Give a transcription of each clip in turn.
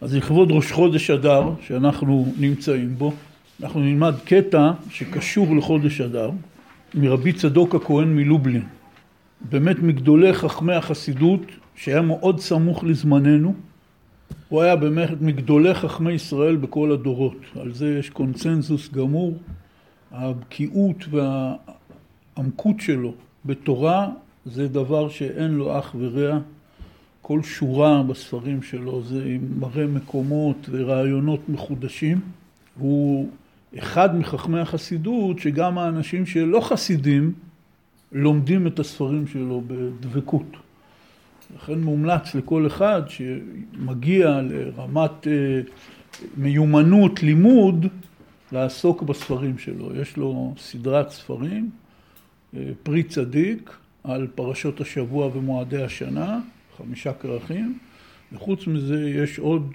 אז לכבוד ראש חודש אדר, שאנחנו נמצאים בו, אנחנו נלמד קטע שקשור לחודש אדר, מרבי צדוק הכהן מלובלין. באמת מגדולי חכמי החסידות, שהיה מאוד סמוך לזמננו. הוא היה באמת מגדולי חכמי ישראל בכל הדורות. על זה יש קונצנזוס גמור. הבקיאות והעמקות שלו בתורה זה דבר שאין לו אח ורע. כל שורה בספרים שלו זה מראה מקומות ורעיונות מחודשים. הוא אחד מחכמי החסידות שגם האנשים שלא חסידים לומדים את הספרים שלו בדבקות. לכן מומלץ לכל אחד שמגיע לרמת אה, מיומנות לימוד לעסוק בספרים שלו. יש לו סדרת ספרים, אה, פרי צדיק, על פרשות השבוע ומועדי השנה, חמישה כרכים, וחוץ מזה יש עוד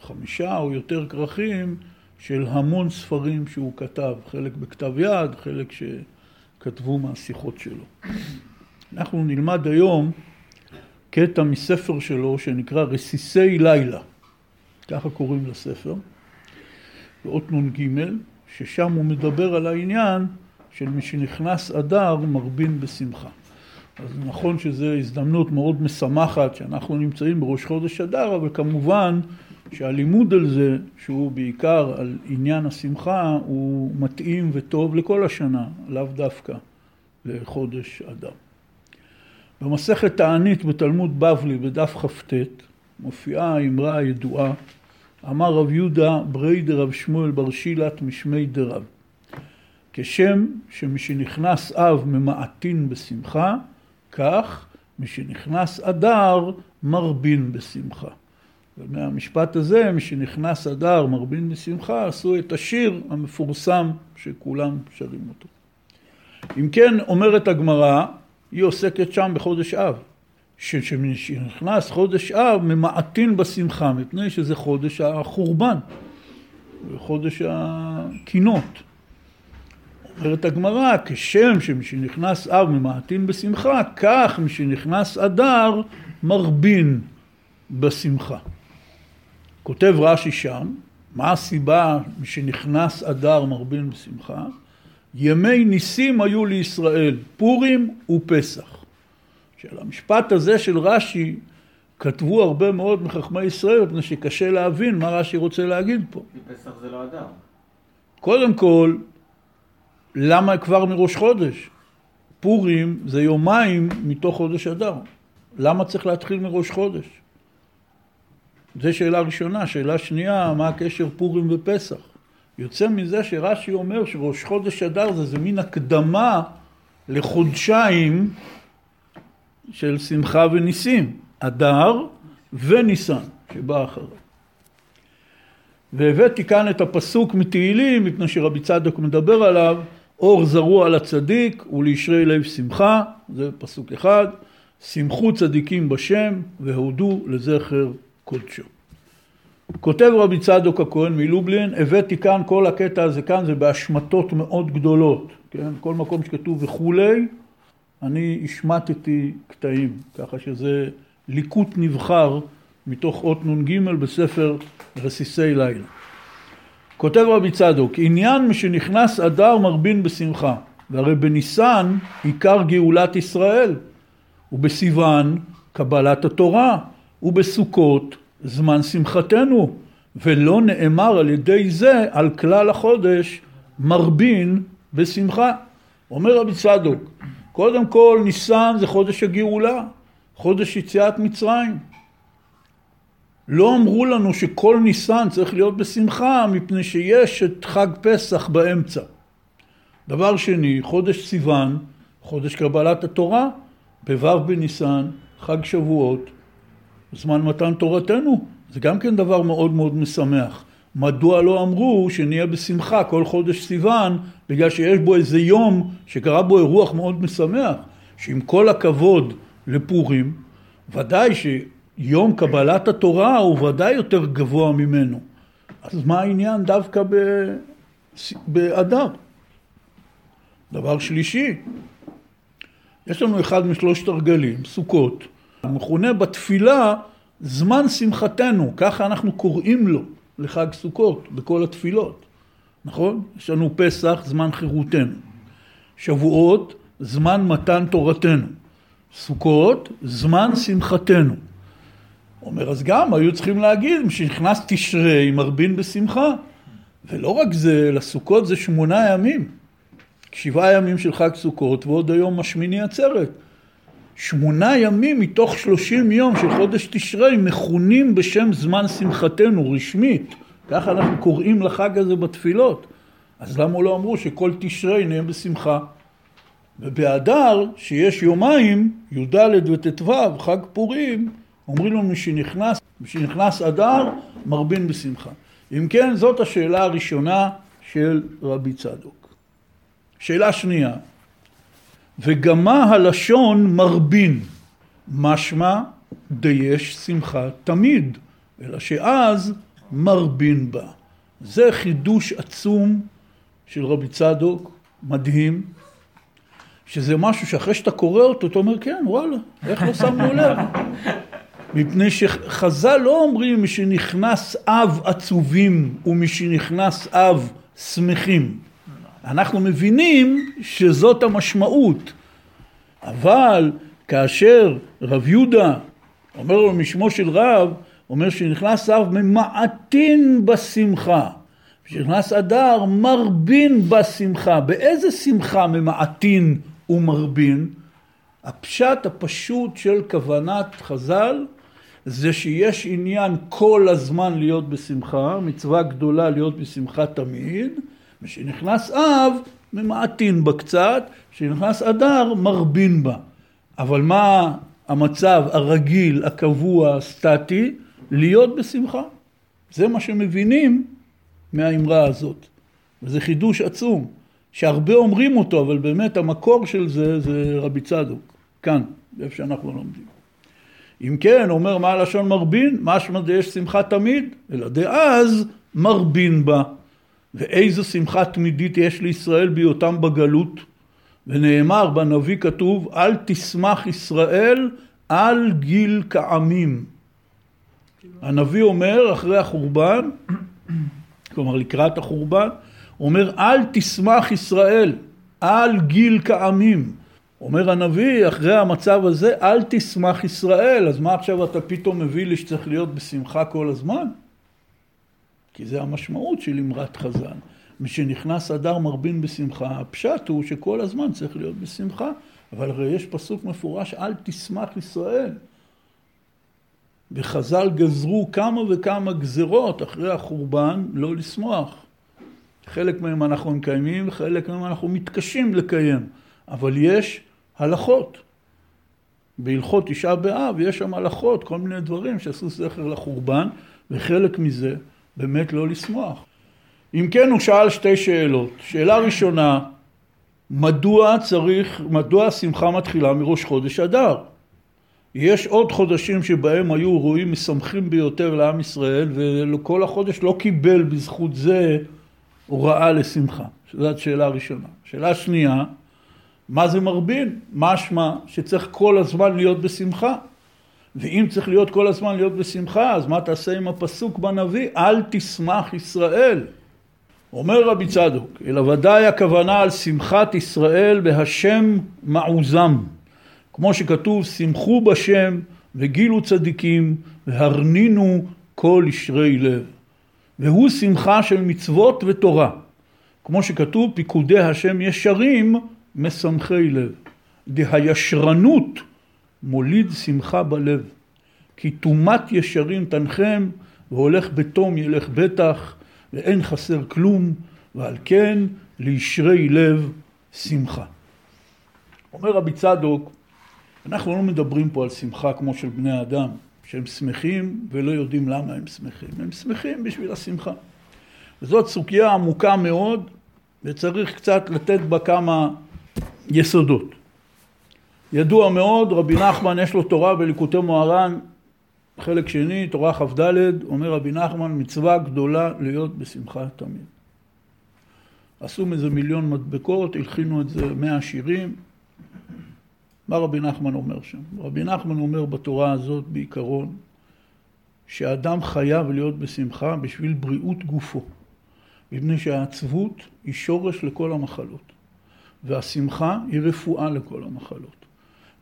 חמישה או יותר כרכים של המון ספרים שהוא כתב, חלק בכתב יד, חלק שכתבו מהשיחות שלו. אנחנו נלמד היום קטע מספר שלו שנקרא רסיסי לילה, ככה קוראים לספר, באות נ"ג, ששם הוא מדבר על העניין של מי שנכנס אדר מרבין בשמחה. אז נכון שזו הזדמנות מאוד משמחת שאנחנו נמצאים בראש חודש אדר, אבל כמובן שהלימוד על זה, שהוא בעיקר על עניין השמחה, הוא מתאים וטוב לכל השנה, לאו דווקא לחודש אדר. במסכת תענית בתלמוד בבלי בדף כ"ט מופיעה האמרה הידועה אמר רב יהודה ברי דרב שמואל בר שילת משמי דרב כשם שמשנכנס אב ממעטין בשמחה כך משנכנס אדר מרבין בשמחה. ומהמשפט הזה, משנכנס אדר מרבין בשמחה, עשו את השיר המפורסם שכולם שרים אותו. אם כן, אומרת הגמרא, היא עוסקת שם בחודש אב. שכשנכנס חודש אב ממעטין בשמחה, מפני שזה חודש החורבן, חודש הקינות. אומרת הגמרא, כשם שמשנכנס אב ממעטין בשמחה, כך משנכנס אדר מרבין בשמחה. כותב רש"י שם, מה הסיבה משנכנס אדר מרבין בשמחה? ימי ניסים היו לישראל, פורים ופסח. של המשפט הזה של רש"י כתבו הרבה מאוד מחכמי ישראל, מפני שקשה להבין מה רש"י רוצה להגיד פה. כי פסח זה לא אדר. קודם כל, למה כבר מראש חודש? פורים זה יומיים מתוך חודש אדר. למה צריך להתחיל מראש חודש? זו שאלה ראשונה. שאלה שנייה, מה הקשר פורים ופסח? יוצא מזה שרש"י אומר שראש חודש אדר זה, זה מין הקדמה לחודשיים של שמחה וניסים, אדר וניסן שבא אחריו. והבאתי כאן את הפסוק מתהילים, מפני שרבי צדוק מדבר עליו, אור זרוע לצדיק ולישרי לב שמחה, זה פסוק אחד, שמחו צדיקים בשם והודו לזכר קודשו. כותב רבי צדוק הכהן מלובלין, הבאתי כאן, כל הקטע הזה כאן זה בהשמטות מאוד גדולות, כן? כל מקום שכתוב וכולי, אני השמטתי קטעים, ככה שזה ליקוט נבחר מתוך אות נ"ג בספר רסיסי לילה. כותב רבי צדוק, עניין משנכנס אדר מרבין בשמחה, והרי בניסן עיקר גאולת ישראל, ובסיוון קבלת התורה, ובסוכות זמן שמחתנו, ולא נאמר על ידי זה על כלל החודש מרבין בשמחה. אומר רבי צדוק, קודם כל ניסן זה חודש הגאולה, חודש יציאת מצרים. לא אמרו לנו שכל ניסן צריך להיות בשמחה מפני שיש את חג פסח באמצע. דבר שני, חודש סיוון, חודש קבלת התורה, בו' בניסן, חג שבועות, זמן מתן תורתנו, זה גם כן דבר מאוד מאוד משמח. מדוע לא אמרו שנהיה בשמחה כל חודש סיוון, בגלל שיש בו איזה יום שקרה בו אירוח מאוד משמח, שעם כל הכבוד לפורים, ודאי שיום קבלת התורה הוא ודאי יותר גבוה ממנו. אז מה העניין דווקא באדר? דבר שלישי, יש לנו אחד משלושת הרגלים, סוכות. המכונה בתפילה זמן שמחתנו, ככה אנחנו קוראים לו לחג סוכות בכל התפילות, נכון? יש לנו פסח, זמן חירותנו. שבועות, זמן מתן תורתנו. סוכות, זמן שמחתנו. אומר, אז גם היו צריכים להגיד, כשנכנס תשרי, מרבין בשמחה. ולא רק זה, לסוכות זה שמונה ימים. שבעה ימים של חג סוכות ועוד היום השמיני עצרת. שמונה ימים מתוך שלושים יום של חודש תשרי מכונים בשם זמן שמחתנו רשמית. ככה אנחנו קוראים לחג הזה בתפילות. אז למה לא אמרו שכל תשרי נהיה בשמחה? ובאדר, שיש יומיים, י"ד וט"ו, חג פורים, אומרים לו משנכנס, משנכנס אדר, מרבין בשמחה. אם כן, זאת השאלה הראשונה של רבי צדוק. שאלה שנייה, וגמה הלשון מרבין, משמע דיש שמחה תמיד, אלא שאז מרבין בה. זה חידוש עצום של רבי צדוק, מדהים, שזה משהו שאחרי שאתה קורא אותו, אתה אומר, כן, וואלה, איך לא שמנו לב? מפני שחז"ל לא אומרים משנכנס אב עצובים ומשנכנס אב שמחים. אנחנו מבינים שזאת המשמעות. אבל כאשר רב יהודה אומר לו משמו של רב, אומר שנכנס אב ממעטין בשמחה. כשנכנס אדר מרבין בשמחה. באיזה שמחה ממעטין ומרבין? הפשט הפשוט של כוונת חז"ל זה שיש עניין כל הזמן להיות בשמחה, מצווה גדולה להיות בשמחה תמיד, ושנכנס אב ממעטין בה קצת, כשנכנס אדר מרבין בה. אבל מה המצב הרגיל, הקבוע, הסטטי? להיות בשמחה. זה מה שמבינים מהאמרה הזאת. וזה חידוש עצום, שהרבה אומרים אותו, אבל באמת המקור של זה זה רבי צדוק, כאן, איפה שאנחנו לומדים. אם כן, אומר מה הלשון מרבין? משמע דיש שמחה תמיד, אלא דאז מרבין בה. ואיזו שמחה תמידית יש לישראל בהיותם בגלות. ונאמר בנביא כתוב, אל תשמח ישראל על גיל כעמים. הנביא אומר אחרי החורבן, כלומר לקראת החורבן, אומר אל תשמח ישראל על גיל כעמים. אומר הנביא, אחרי המצב הזה, אל תשמח ישראל. אז מה עכשיו אתה פתאום מביא לי שצריך להיות בשמחה כל הזמן? כי זה המשמעות של אמרת חז"ל. משנכנס אדר מרבין בשמחה, הפשט הוא שכל הזמן צריך להיות בשמחה, אבל הרי יש פסוק מפורש, אל תשמח ישראל. וחז"ל גזרו כמה וכמה גזרות אחרי החורבן לא לשמוח. חלק מהם אנחנו מקיימים, חלק מהם אנחנו מתקשים לקיים, אבל יש הלכות. בהלכות תשעה באב יש שם הלכות, כל מיני דברים שעשו זכר לחורבן, וחלק מזה באמת לא לשמוח. אם כן, הוא שאל שתי שאלות. שאלה ראשונה, מדוע צריך, מדוע השמחה מתחילה מראש חודש אדר? יש עוד חודשים שבהם היו אירועים משמחים ביותר לעם ישראל, וכל החודש לא קיבל בזכות זה הוראה לשמחה. שזו השאלה הראשונה. שאלה שנייה, מה זה מרבין? משמע שצריך כל הזמן להיות בשמחה. ואם צריך להיות כל הזמן להיות בשמחה, אז מה תעשה עם הפסוק בנביא? אל תשמח ישראל. אומר רבי צדוק, אלא ודאי הכוונה על שמחת ישראל בהשם מעוזם. כמו שכתוב, שמחו בשם וגילו צדיקים והרנינו כל ישרי לב. והוא שמחה של מצוות ותורה. כמו שכתוב, פיקודי השם ישרים משמחי לב. דהישרנות מוליד שמחה בלב. כי טומאת ישרים תנחם, והולך בתום ילך בטח, ואין חסר כלום, ועל כן לישרי לב שמחה. אומר רבי צדוק, אנחנו לא מדברים פה על שמחה כמו של בני אדם, שהם שמחים ולא יודעים למה הם שמחים. הם שמחים בשביל השמחה. וזאת סוגיה עמוקה מאוד, וצריך קצת לתת בה כמה יסודות. ידוע מאוד, רבי נחמן יש לו תורה בליקוטי מוהר"ן, חלק שני, תורה כ"ד, אומר רבי נחמן, מצווה גדולה להיות בשמחה תמיד. עשו מזה מיליון מדבקות, הלחינו את זה מאה שירים. מה רבי נחמן אומר שם? רבי נחמן אומר בתורה הזאת בעיקרון, שאדם חייב להיות בשמחה בשביל בריאות גופו. מפני שהעצבות היא שורש לכל המחלות, והשמחה היא רפואה לכל המחלות.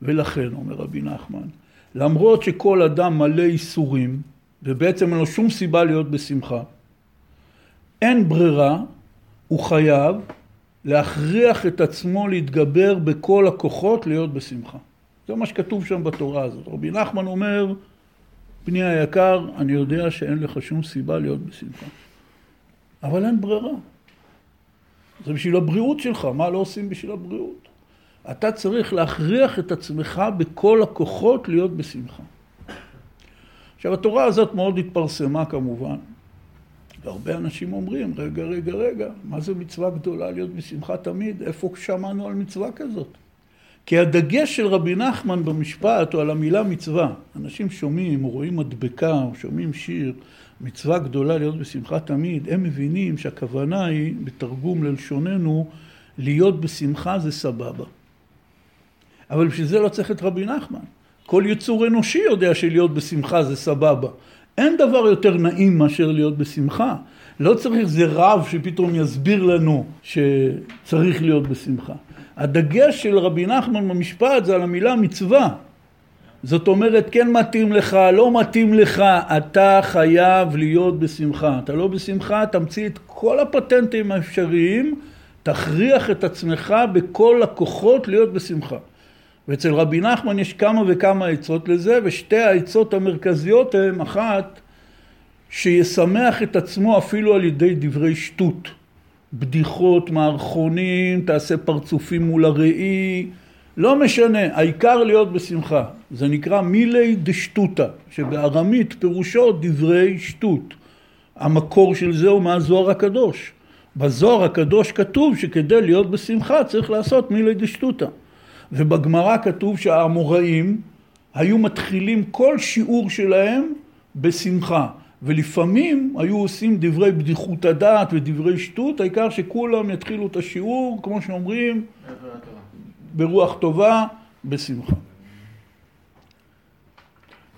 ולכן, אומר רבי נחמן, למרות שכל אדם מלא ייסורים, ובעצם אין לו שום סיבה להיות בשמחה, אין ברירה, הוא חייב להכריח את עצמו להתגבר בכל הכוחות להיות בשמחה. זה מה שכתוב שם בתורה הזאת. רבי נחמן אומר, בני היקר, אני יודע שאין לך שום סיבה להיות בשמחה. אבל אין ברירה. זה בשביל הבריאות שלך, מה לא עושים בשביל הבריאות? אתה צריך להכריח את עצמך בכל הכוחות להיות בשמחה. עכשיו התורה הזאת מאוד התפרסמה כמובן, והרבה אנשים אומרים, רגע, רגע, רגע, מה זה מצווה גדולה להיות בשמחה תמיד? איפה שמענו על מצווה כזאת? כי הדגש של רבי נחמן במשפט הוא על המילה מצווה. אנשים שומעים, רואים מדבקה, שומעים שיר, מצווה גדולה להיות בשמחה תמיד, הם מבינים שהכוונה היא, בתרגום ללשוננו, להיות בשמחה זה סבבה. אבל בשביל זה לא צריך את רבי נחמן. כל יצור אנושי יודע שלהיות בשמחה זה סבבה. אין דבר יותר נעים מאשר להיות בשמחה. לא צריך איזה רב שפתאום יסביר לנו שצריך להיות בשמחה. הדגש של רבי נחמן במשפט זה על המילה מצווה. זאת אומרת, כן מתאים לך, לא מתאים לך, אתה חייב להיות בשמחה. אתה לא בשמחה, תמציא את כל הפטנטים האפשריים, תכריח את עצמך בכל הכוחות להיות בשמחה. ואצל רבי נחמן יש כמה וכמה עצות לזה, ושתי העצות המרכזיות הן אחת, שישמח את עצמו אפילו על ידי דברי שטות. בדיחות, מערכונים, תעשה פרצופים מול הראי, לא משנה, העיקר להיות בשמחה. זה נקרא מילי דשטותא, שבארמית פירושו דברי שטות. המקור של זה הוא מהזוהר הקדוש. בזוהר הקדוש כתוב שכדי להיות בשמחה צריך לעשות מילי דשטותא. ובגמרא כתוב שהאמוראים היו מתחילים כל שיעור שלהם בשמחה. ולפעמים היו עושים דברי בדיחות הדעת ודברי שטות, העיקר שכולם יתחילו את השיעור, כמו שאומרים, ברוח טובה, בשמחה.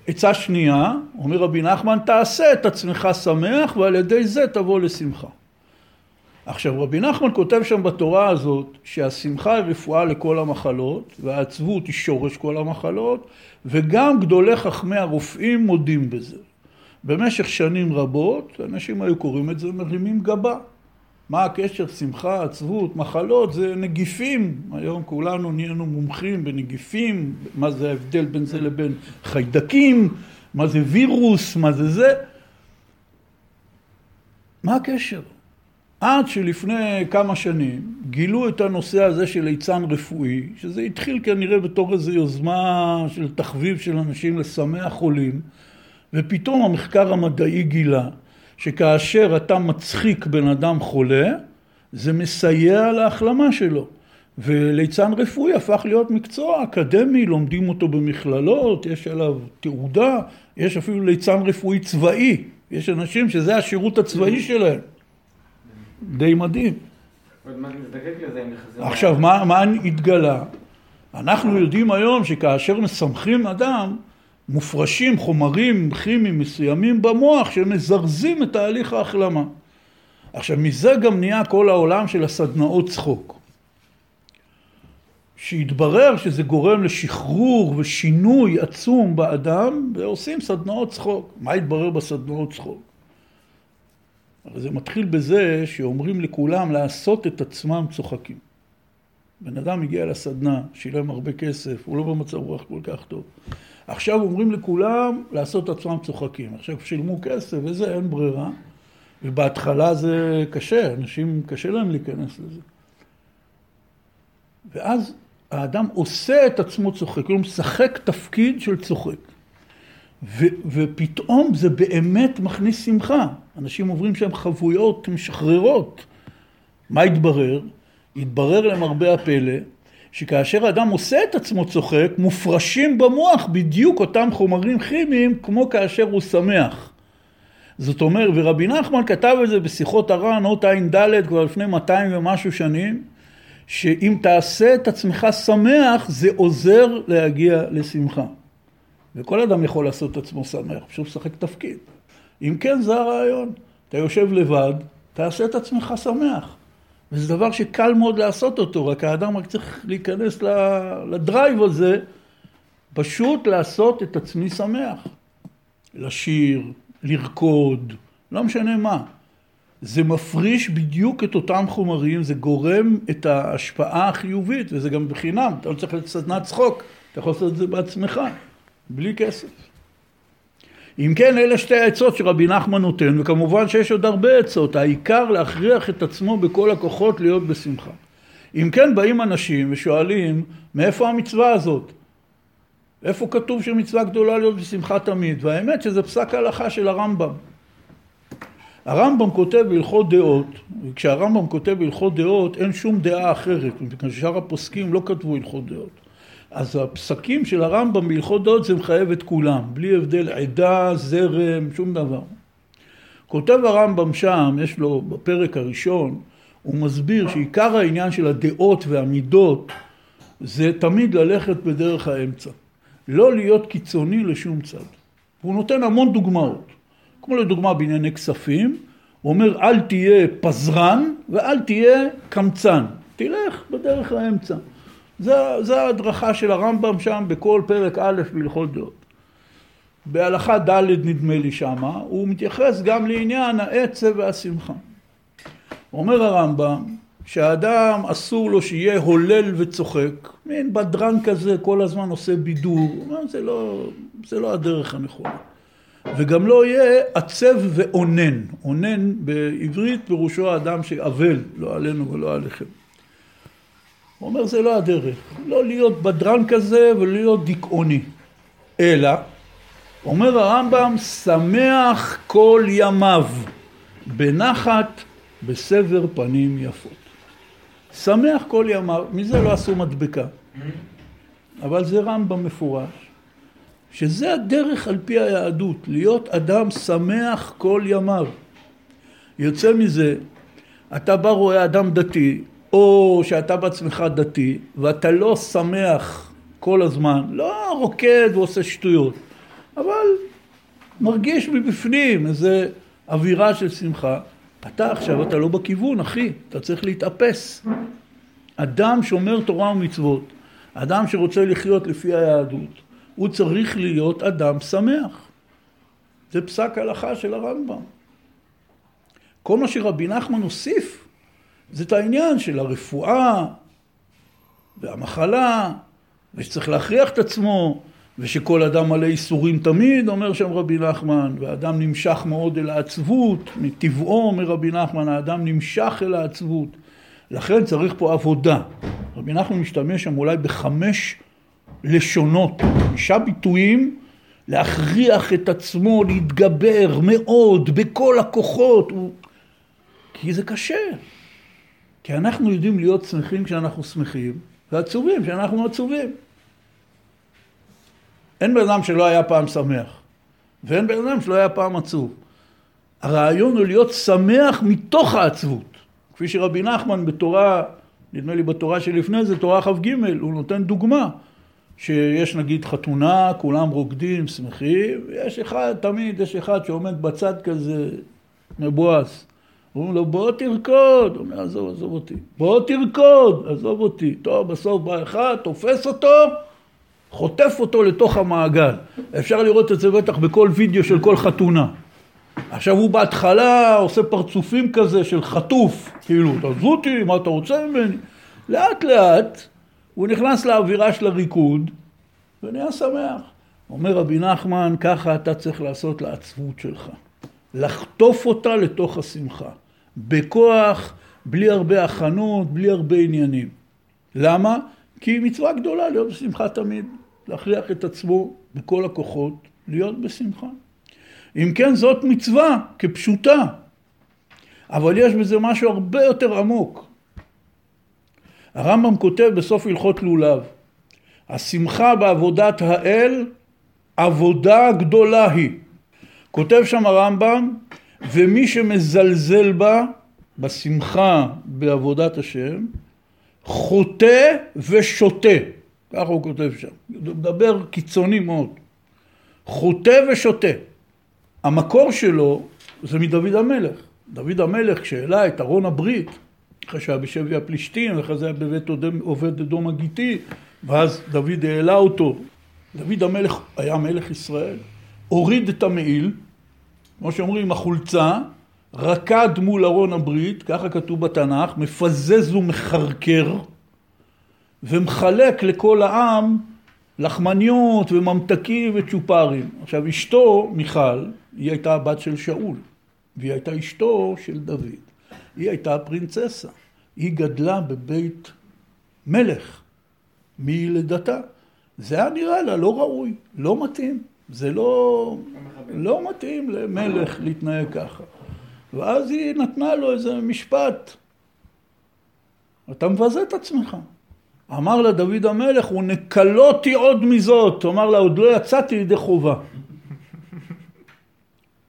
עצה שנייה, אומר רבי נחמן, תעשה את עצמך שמח ועל ידי זה תבוא לשמחה. עכשיו רבי נחמן כותב שם בתורה הזאת שהשמחה היא רפואה לכל המחלות והעצבות היא שורש כל המחלות וגם גדולי חכמי הרופאים מודים בזה. במשך שנים רבות אנשים היו קוראים את זה מרימים גבה. מה הקשר שמחה, עצבות, מחלות, זה נגיפים. היום כולנו נהיינו מומחים בנגיפים, מה זה ההבדל בין זה לבין חיידקים, מה זה וירוס, מה זה זה. מה הקשר? עד שלפני כמה שנים גילו את הנושא הזה של ליצן רפואי, שזה התחיל כנראה בתור איזו יוזמה של תחביב של אנשים לשמח חולים, ופתאום המחקר המדעי גילה שכאשר אתה מצחיק בן אדם חולה, זה מסייע להחלמה שלו. וליצן רפואי הפך להיות מקצוע אקדמי, לומדים אותו במכללות, יש עליו תעודה, יש אפילו ליצן רפואי צבאי, יש אנשים שזה השירות הצבאי שלהם. די מדהים. עכשיו, מה, מה התגלה? אנחנו יודעים היום שכאשר מסמכים אדם, מופרשים חומרים כימיים מסוימים במוח שמזרזים את תהליך ההחלמה. עכשיו, מזה גם נהיה כל העולם של הסדנאות צחוק. שהתברר שזה גורם לשחרור ושינוי עצום באדם, ועושים סדנאות צחוק. מה התברר בסדנאות צחוק? הרי זה מתחיל בזה שאומרים לכולם לעשות את עצמם צוחקים. בן אדם הגיע לסדנה, שילם הרבה כסף, הוא לא במצב רוח כל כך טוב. עכשיו אומרים לכולם לעשות את עצמם צוחקים. עכשיו שילמו כסף וזה, אין ברירה. ובהתחלה זה קשה, אנשים קשה להם להיכנס לזה. ואז האדם עושה את עצמו צוחק, הוא משחק תפקיד של צוחק. ו- ופתאום זה באמת מכניס שמחה. אנשים עוברים שם חבויות משחררות. מה התברר? התברר למרבה הפלא שכאשר אדם עושה את עצמו צוחק, מופרשים במוח בדיוק אותם חומרים כימיים כמו כאשר הוא שמח. זאת אומרת, ורבי נחמן כתב את זה בשיחות הר"ן, אות ע"ד, כבר לפני 200 ומשהו שנים, שאם תעשה את עצמך שמח, זה עוזר להגיע לשמחה. וכל אדם יכול לעשות את עצמו שמח, פשוט לשחק תפקיד. אם כן, זה הרעיון. אתה יושב לבד, תעשה את עצמך שמח. וזה דבר שקל מאוד לעשות אותו, רק האדם רק צריך להיכנס לדרייב הזה, פשוט לעשות את עצמי שמח. לשיר, לרקוד, לא משנה מה. זה מפריש בדיוק את אותם חומרים, זה גורם את ההשפעה החיובית, וזה גם בחינם, אתה לא צריך לסדנת צחוק, אתה יכול לעשות את זה בעצמך, בלי כסף. אם כן, אלה שתי העצות שרבי נחמן נותן, וכמובן שיש עוד הרבה עצות, העיקר להכריח את עצמו בכל הכוחות להיות בשמחה. אם כן, באים אנשים ושואלים, מאיפה המצווה הזאת? איפה כתוב שמצווה גדולה להיות בשמחה תמיד? והאמת שזה פסק ההלכה של הרמב"ם. הרמב"ם כותב בהלכות דעות, וכשהרמב"ם כותב בהלכות דעות אין שום דעה אחרת, מפני ששאר הפוסקים לא כתבו הלכות דעות. אז הפסקים של הרמב"ם בהלכות דעות זה מחייב את כולם, בלי הבדל עדה, זרם, שום דבר. כותב הרמב"ם שם, יש לו בפרק הראשון, הוא מסביר שעיקר העניין של הדעות והמידות זה תמיד ללכת בדרך האמצע. לא להיות קיצוני לשום צד. הוא נותן המון דוגמאות. כמו לדוגמה בענייני כספים, הוא אומר אל תהיה פזרן ואל תהיה קמצן, תלך בדרך האמצע. זו ההדרכה של הרמב"ם שם בכל פרק א' בהלכות דעות. בהלכה ד' נדמה לי שמה, הוא מתייחס גם לעניין העצב והשמחה. אומר הרמב"ם שהאדם אסור לו שיהיה הולל וצוחק, מין בדרן כזה כל הזמן עושה בידור, זה לא, זה לא הדרך הנכונה. וגם לא יהיה עצב ואונן. אונן בעברית פירושו האדם שאבל, לא עלינו ולא עליכם. הוא אומר זה לא הדרך, לא להיות בדרן כזה ולהיות דיכאוני, אלא, אומר הרמב"ם, שמח כל ימיו, בנחת, בסבר פנים יפות. שמח כל ימיו, מזה לא עשו מדבקה, אבל זה רמב"ם מפורש, שזה הדרך על פי היהדות, להיות אדם שמח כל ימיו. יוצא מזה, אתה בא רואה אדם דתי, או שאתה בעצמך דתי, ואתה לא שמח כל הזמן, לא רוקד ועושה שטויות, אבל מרגיש מבפנים איזה אווירה של שמחה, אתה עכשיו, אתה לא בכיוון, אחי, אתה צריך להתאפס. אדם שומר תורה ומצוות, אדם שרוצה לחיות לפי היהדות, הוא צריך להיות אדם שמח. זה פסק הלכה של הרמב"ם. כל מה שרבי נחמן הוסיף זה את העניין של הרפואה והמחלה, ושצריך להכריח את עצמו, ושכל אדם מלא איסורים תמיד, אומר שם רבי נחמן, והאדם נמשך מאוד אל העצבות, מטבעו, אומר רבי נחמן, האדם נמשך אל העצבות. לכן צריך פה עבודה. רבי נחמן משתמש שם אולי בחמש לשונות, חמישה ביטויים להכריח את עצמו להתגבר מאוד בכל הכוחות, כי זה קשה. כי אנחנו יודעים להיות שמחים כשאנחנו שמחים, ועצובים כשאנחנו עצובים. אין בן אדם שלא היה פעם שמח, ואין בן אדם שלא היה פעם עצוב. הרעיון הוא להיות שמח מתוך העצבות. כפי שרבי נחמן בתורה, נדמה לי בתורה שלפני זה, תורה כ"ג, הוא נותן דוגמה. שיש נגיד חתונה, כולם רוקדים, שמחים, ויש אחד, תמיד יש אחד שעומד בצד כזה, מבואס. אומרים לו בוא תרקוד, הוא אומר עזוב, עזוב אותי, בוא תרקוד, עזוב אותי. טוב, בסוף בא אחד, תופס אותו, חוטף אותו לתוך המעגל. אפשר לראות את זה בטח בכל וידאו של כל חתונה. עכשיו הוא בהתחלה עושה פרצופים כזה של חטוף, כאילו, תעזבו אותי, מה אתה רוצה ממני? לאט לאט הוא נכנס לאווירה של הריקוד ונהיה שמח. אומר רבי נחמן, ככה אתה צריך לעשות לעצבות שלך. לחטוף אותה לתוך השמחה. בכוח, בלי הרבה הכנות, בלי הרבה עניינים. למה? כי היא מצווה גדולה להיות בשמחה תמיד. להכריח את עצמו בכל הכוחות להיות בשמחה. אם כן, זאת מצווה כפשוטה, אבל יש בזה משהו הרבה יותר עמוק. הרמב"ם כותב בסוף הלכות לולב, השמחה בעבודת האל, עבודה גדולה היא. כותב שם הרמב"ם, ומי שמזלזל בה, בשמחה בעבודת השם, חוטא ושותה. ככה הוא כותב שם. הוא מדבר קיצוני מאוד. חוטא ושותה. המקור שלו זה מדוד המלך. דוד המלך כשהעלה את ארון הברית, אחרי שהיה בשבי הפלישתים, ואחרי זה היה בבית עובד אדום הגיתי, ואז דוד העלה אותו. דוד המלך היה מלך ישראל, הוריד את המעיל, כמו שאומרים, החולצה, רקד מול ארון הברית, ככה כתוב בתנ"ך, מפזז ומחרקר, ומחלק לכל העם לחמניות וממתקים וצ'ופרים. עכשיו אשתו, מיכל, היא הייתה הבת של שאול, והיא הייתה אשתו של דוד. היא הייתה פרינצסה. היא גדלה בבית מלך מלידתה. זה היה נראה לה לא ראוי, לא מתאים. זה לא, לא מתאים למלך להתנהג ככה. ואז היא נתנה לו איזה משפט. אתה מבזה את עצמך. אמר לה דוד המלך, ונקלותי עוד מזאת. אמר לה, עוד לא יצאתי לידי חובה.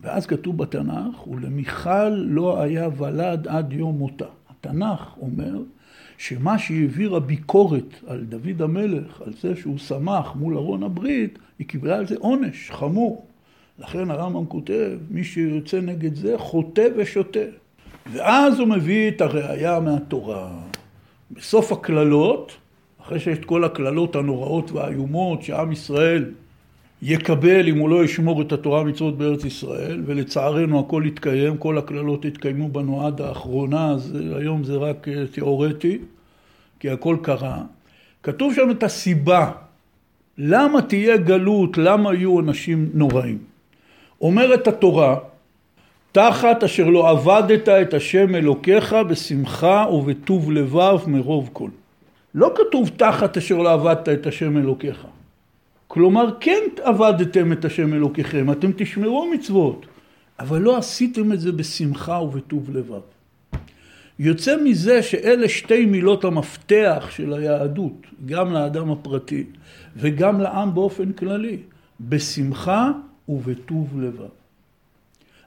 ואז כתוב בתנ"ך, ולמיכל לא היה ולד עד יום מותה. התנ"ך אומר שמה שהעבירה ביקורת על דוד המלך, על זה שהוא שמח מול ארון הברית, היא קיבלה על זה עונש חמור. לכן הרמב"ם כותב, מי שיוצא נגד זה חוטא ושוטה. ואז הוא מביא את הראייה מהתורה. בסוף הקללות, אחרי שיש את כל הקללות הנוראות והאיומות שעם ישראל יקבל אם הוא לא ישמור את התורה מצוות בארץ ישראל, ולצערנו הכל התקיים, כל הקללות התקיימו בנו עד האחרונה, אז היום זה רק אה, תיאורטי, כי הכל קרה. כתוב שם את הסיבה, למה תהיה גלות, למה יהיו אנשים נוראים. אומרת התורה, תחת אשר לא עבדת את השם אלוקיך בשמחה ובטוב לבב מרוב כל. לא כתוב תחת אשר לא עבדת את השם אלוקיך. כלומר, כן עבדתם את השם אלוקיכם, אתם תשמרו מצוות, אבל לא עשיתם את זה בשמחה ובטוב לבב. יוצא מזה שאלה שתי מילות המפתח של היהדות, גם לאדם הפרטי וגם לעם באופן כללי, בשמחה ובטוב לבב.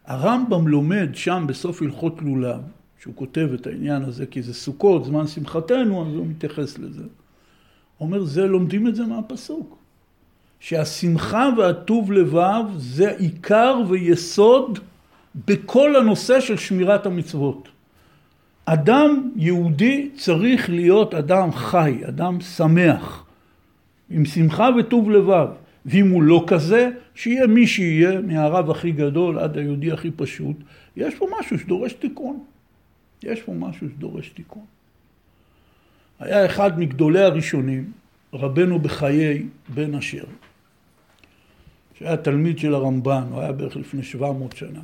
הרמב"ם לומד שם בסוף הלכות לולב, שהוא כותב את העניין הזה, כי זה סוכות, זמן שמחתנו, אז הוא מתייחס לזה. אומר, זה, לומדים את זה מהפסוק. שהשמחה והטוב לבב זה עיקר ויסוד בכל הנושא של שמירת המצוות. אדם יהודי צריך להיות אדם חי, אדם שמח, עם שמחה וטוב לבב. ואם הוא לא כזה, שיהיה מי שיהיה, מהרב הכי גדול עד היהודי הכי פשוט, יש פה משהו שדורש תיקון. יש פה משהו שדורש תיקון. היה אחד מגדולי הראשונים, רבנו בחיי בן אשר, שהיה תלמיד של הרמב"ן, הוא היה בערך לפני 700 שנה.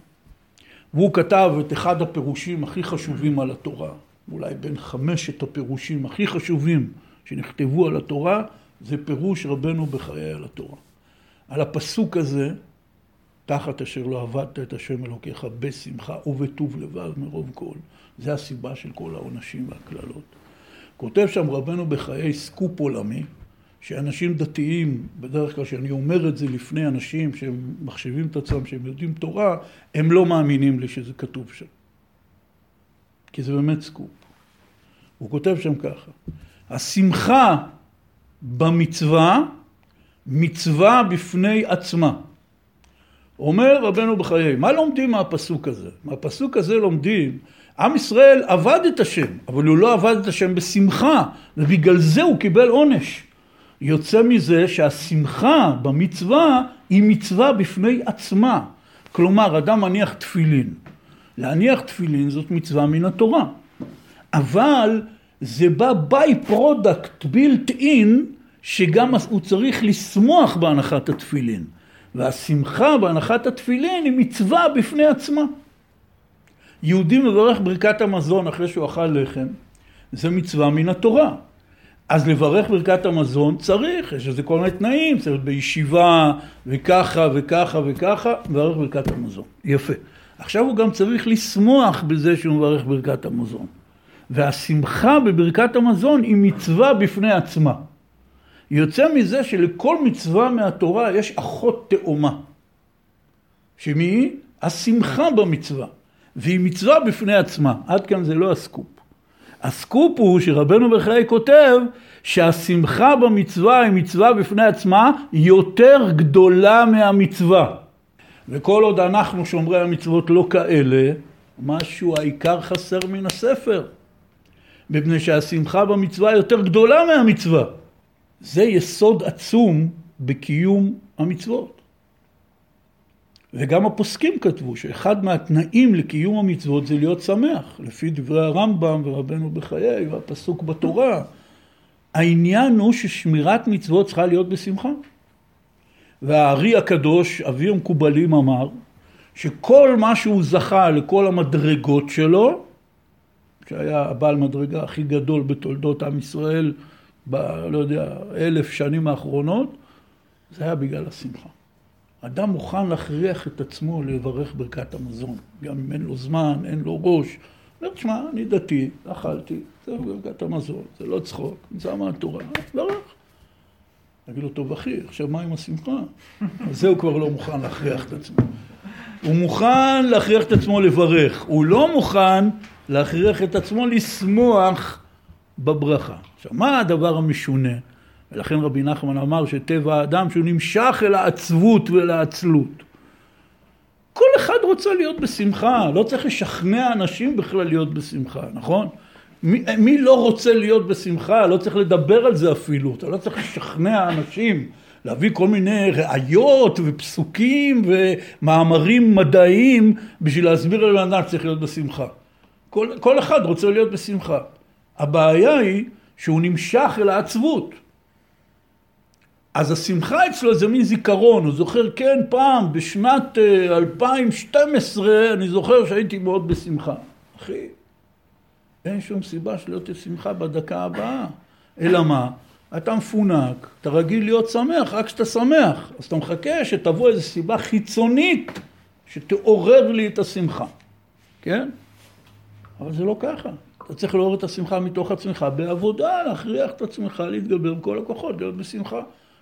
והוא כתב את אחד הפירושים הכי חשובים על התורה, אולי בין חמשת הפירושים הכי חשובים שנכתבו על התורה, זה פירוש רבנו בחיי על התורה. על הפסוק הזה, תחת אשר לא עבדת את השם אלוקיך בשמחה ובטוב לבב מרוב כל. זה הסיבה של כל העונשים והקללות. כותב שם רבנו בחיי סקופ עולמי, שאנשים דתיים, בדרך כלל כשאני אומר את זה לפני אנשים שהם מחשיבים את עצמם, שהם יודעים תורה, הם לא מאמינים לי שזה כתוב שם. כי זה באמת סקופ. הוא כותב שם ככה, השמחה במצווה, מצווה בפני עצמה. אומר רבנו בחיי, מה לומדים מהפסוק הזה? מהפסוק הזה לומדים, עם ישראל עבד את השם, אבל הוא לא עבד את השם בשמחה, ובגלל זה הוא קיבל עונש. יוצא מזה שהשמחה במצווה היא מצווה בפני עצמה. כלומר, אדם מניח תפילין. להניח תפילין זאת מצווה מן התורה. אבל זה בא by product built in, שגם הוא צריך לשמוח בהנחת התפילין. והשמחה בהנחת התפילין היא מצווה בפני עצמה. יהודי מברך ברכת המזון אחרי שהוא אכל לחם, זה מצווה מן התורה. אז לברך ברכת המזון צריך, יש לזה כל מיני תנאים, צריך להיות בישיבה וככה וככה וככה, מברך ברכת המזון. יפה. עכשיו הוא גם צריך לשמוח בזה שהוא מברך ברכת המזון. והשמחה בברכת המזון היא מצווה בפני עצמה. יוצא מזה שלכל מצווה מהתורה יש אחות תאומה. שמי? השמחה במצווה. והיא מצווה בפני עצמה. עד כאן זה לא הסקופ. הסקופ הוא שרבנו בחיי כותב שהשמחה במצווה היא מצווה בפני עצמה יותר גדולה מהמצווה. וכל עוד אנחנו שומרי המצוות לא כאלה, משהו העיקר חסר מן הספר. מפני שהשמחה במצווה יותר גדולה מהמצווה. זה יסוד עצום בקיום המצוות. וגם הפוסקים כתבו שאחד מהתנאים לקיום המצוות זה להיות שמח, לפי דברי הרמב"ם ורבנו בחיי והפסוק בתורה. העניין הוא ששמירת מצוות צריכה להיות בשמחה. והארי הקדוש, אבי המקובלים, אמר שכל מה שהוא זכה לכל המדרגות שלו, שהיה הבעל מדרגה הכי גדול בתולדות עם ישראל, ב... לא יודע, אלף שנים האחרונות, זה היה בגלל השמחה. אדם מוכן להכריח את עצמו לברך ברכת המזון, גם אם אין לו זמן, אין לו ראש. אומר, תשמע, אני דתי, אכלתי, זה ברכת המזון, זה לא צחוק, זה מהתורה, ברך. אגיד לו, טוב אחי, עכשיו מה עם השמחה? אז זה הוא כבר לא מוכן להכריח את עצמו. הוא מוכן להכריח את עצמו לברך, הוא לא מוכן להכריח את עצמו לשמוח בברכה. עכשיו, מה הדבר המשונה? ולכן רבי נחמן אמר שטבע האדם שהוא נמשך אל העצבות ואל העצלות. כל אחד רוצה להיות בשמחה, לא צריך לשכנע אנשים בכלל להיות בשמחה, נכון? מי, מי לא רוצה להיות בשמחה? לא צריך לדבר על זה אפילו, אתה לא צריך לשכנע אנשים, להביא כל מיני ראיות ופסוקים ומאמרים מדעיים בשביל להסביר לבן אדם שצריך להיות בשמחה. כל, כל אחד רוצה להיות בשמחה. הבעיה היא שהוא נמשך אל העצבות. אז השמחה אצלו זה מין זיכרון, הוא זוכר, כן, פעם, בשנת 2012, אה, אני זוכר שהייתי מאוד בשמחה. אחי, אין שום סיבה שלא תהיה שמחה בדקה הבאה. אלא מה? אתה מפונק, אתה רגיל להיות שמח רק כשאתה שמח. אז אתה מחכה שתבוא איזו סיבה חיצונית שתעורר לי את השמחה, כן? אבל זה לא ככה. אתה צריך לעורר את השמחה מתוך עצמך בעבודה, להכריח את עצמך להתגבר בכל הכוחות, להיות בשמחה.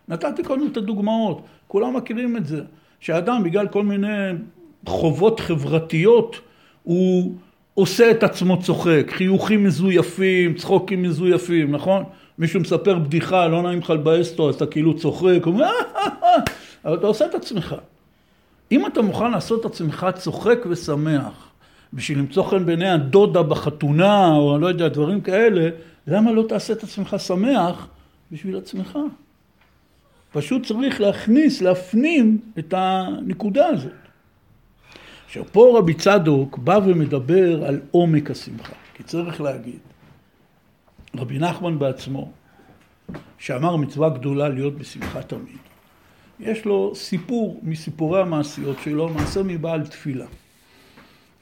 נתתי קודם את הדוגמאות, כולם מכירים את זה, שאדם בגלל כל מיני חובות חברתיות הוא עושה את עצמו צוחק, חיוכים מזויפים, צחוקים מזויפים, נכון? מישהו מספר בדיחה, לא נעים לך לבאס אותו, אז אתה כאילו צוחק, אומר, אה, אה, אה, אבל אתה עושה את עצמך. אם אתה מוכן לעשות את עצמך צוחק ושמח, בשביל למצוא חן בעיני הדודה בחתונה, או אני לא יודע, דברים כאלה, למה לא תעשה את עצמך שמח בשביל עצמך? פשוט צריך להכניס, להפנים את הנקודה הזאת. עכשיו פה רבי צדוק בא ומדבר על עומק השמחה, כי צריך להגיד, רבי נחמן בעצמו, שאמר מצווה גדולה להיות בשמחה תמיד, יש לו סיפור מסיפורי המעשיות שלו, מעשה מבעל תפילה.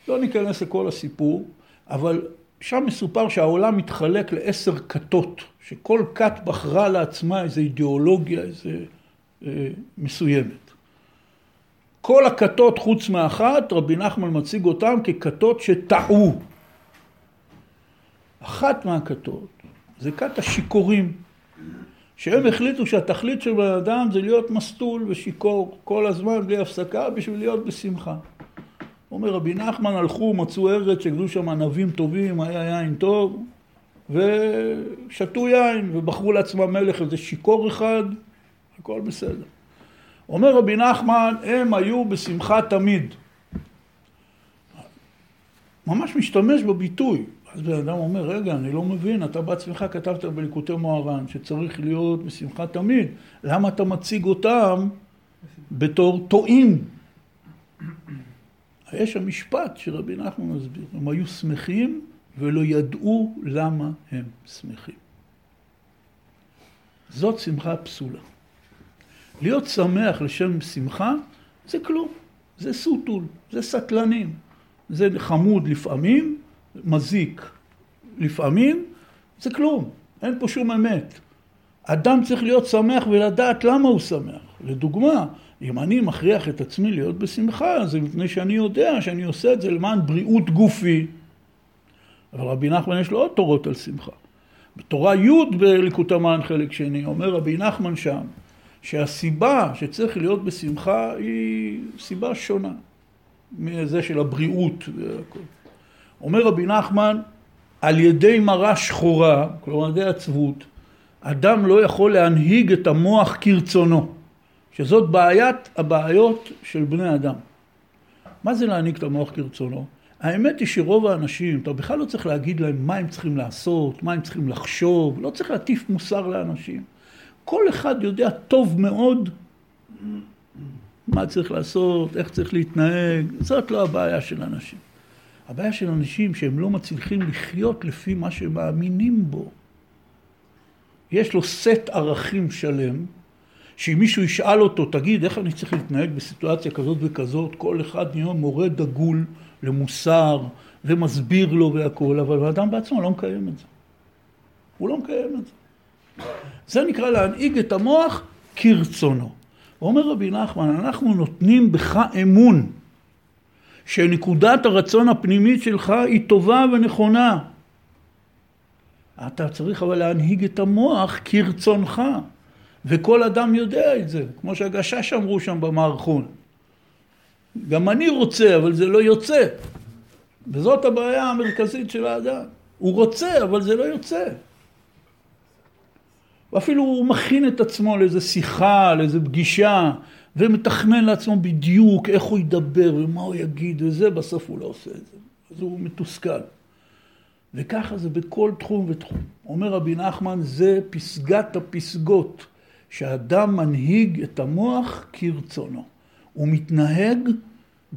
לא ניכנס לכל הסיפור, אבל שם מסופר שהעולם מתחלק לעשר כתות, שכל כת בחרה לעצמה איזו אידיאולוגיה, איזה אה, מסוימת. כל הכתות חוץ מאחת, רבי נחמן מציג אותן ככתות שטעו. אחת מהכתות זה כת השיכורים, שהם החליטו שהתכלית של בן אדם זה להיות מסטול ושיכור כל הזמן בלי הפסקה בשביל להיות בשמחה. אומר רבי נחמן, הלכו, מצאו ארץ שגדו שם ענבים טובים, היה יין טוב, ושתו יין, ובחרו לעצמם מלך איזה שיכור אחד, הכל בסדר. אומר רבי נחמן, הם היו בשמחה תמיד. ממש משתמש בביטוי. אז בן אדם אומר, רגע, אני לא מבין, אתה בעצמך כתבת בליקוטי מוהר"ן שצריך להיות בשמחה תמיד. למה אתה מציג אותם בתור טועים? יש שם משפט שרבי נחמן מסביר, הם היו שמחים ולא ידעו למה הם שמחים. זאת שמחה פסולה. להיות שמח לשם שמחה זה כלום, זה סוטול, זה סטלנים, זה חמוד לפעמים, מזיק לפעמים, זה כלום, אין פה שום אמת. אדם צריך להיות שמח ולדעת למה הוא שמח. לדוגמה, אם אני מכריח את עצמי להיות בשמחה, זה מפני שאני יודע שאני עושה את זה למען בריאות גופי. אבל רבי נחמן יש לו עוד תורות על שמחה. בתורה י' בליקוטי מרן חלק שני, אומר רבי נחמן שם, שהסיבה שצריך להיות בשמחה היא סיבה שונה מזה של הבריאות. אומר רבי נחמן, על ידי מראה שחורה, כלומר על ידי עצבות, אדם לא יכול להנהיג את המוח כרצונו, שזאת בעיית הבעיות של בני אדם. מה זה להנהיג את המוח כרצונו? האמת היא שרוב האנשים, אתה בכלל לא צריך להגיד להם מה הם צריכים לעשות, מה הם צריכים לחשוב, לא צריך להטיף מוסר לאנשים. כל אחד יודע טוב מאוד מה צריך לעשות, איך צריך להתנהג, זאת לא הבעיה של אנשים. הבעיה של אנשים שהם לא מצליחים לחיות לפי מה שהם מאמינים בו. יש לו סט ערכים שלם, שאם מישהו ישאל אותו, תגיד, איך אני צריך להתנהג בסיטואציה כזאת וכזאת, כל אחד נהיה מורה דגול למוסר ומסביר לו והכול, אבל האדם בעצמו לא מקיים את זה. הוא לא מקיים את זה. זה נקרא להנהיג את המוח כרצונו. אומר רבי נחמן, אנחנו נותנים בך אמון שנקודת הרצון הפנימית שלך היא טובה ונכונה. אתה צריך אבל להנהיג את המוח כרצונך, וכל אדם יודע את זה, כמו שהגשש אמרו שם במערכון. גם אני רוצה, אבל זה לא יוצא. וזאת הבעיה המרכזית של האדם. הוא רוצה, אבל זה לא יוצא. ואפילו הוא מכין את עצמו לאיזה שיחה, לאיזה פגישה, ומתכנן לעצמו בדיוק איך הוא ידבר ומה הוא יגיד וזה, בסוף הוא לא עושה את זה. אז הוא מתוסכל. וככה זה בכל תחום ותחום. אומר רבי נחמן, זה פסגת הפסגות, שאדם מנהיג את המוח כרצונו. הוא מתנהג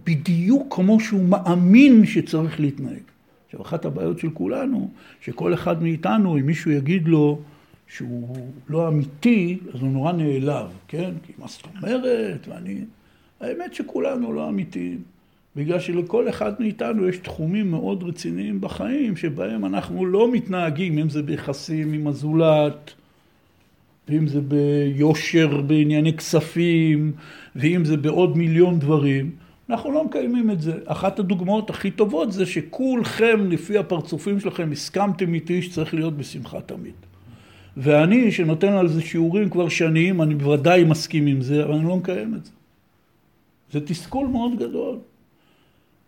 בדיוק כמו שהוא מאמין שצריך להתנהג. עכשיו, אחת הבעיות של כולנו, שכל אחד מאיתנו, אם מישהו יגיד לו שהוא לא אמיתי, אז הוא נורא נעלב, כן? כי מה זאת אומרת? ואני... האמת שכולנו לא אמיתיים. בגלל שלכל אחד מאיתנו יש תחומים מאוד רציניים בחיים שבהם אנחנו לא מתנהגים, אם זה ביחסים עם הזולת, ואם זה ביושר בענייני כספים, ואם זה בעוד מיליון דברים, אנחנו לא מקיימים את זה. אחת הדוגמאות הכי טובות זה שכולכם, לפי הפרצופים שלכם, הסכמתם איתי שצריך להיות בשמחה תמיד. ואני, שנותן על זה שיעורים כבר שנים, אני בוודאי מסכים עם זה, אבל אני לא מקיים את זה. זה תסכול מאוד גדול.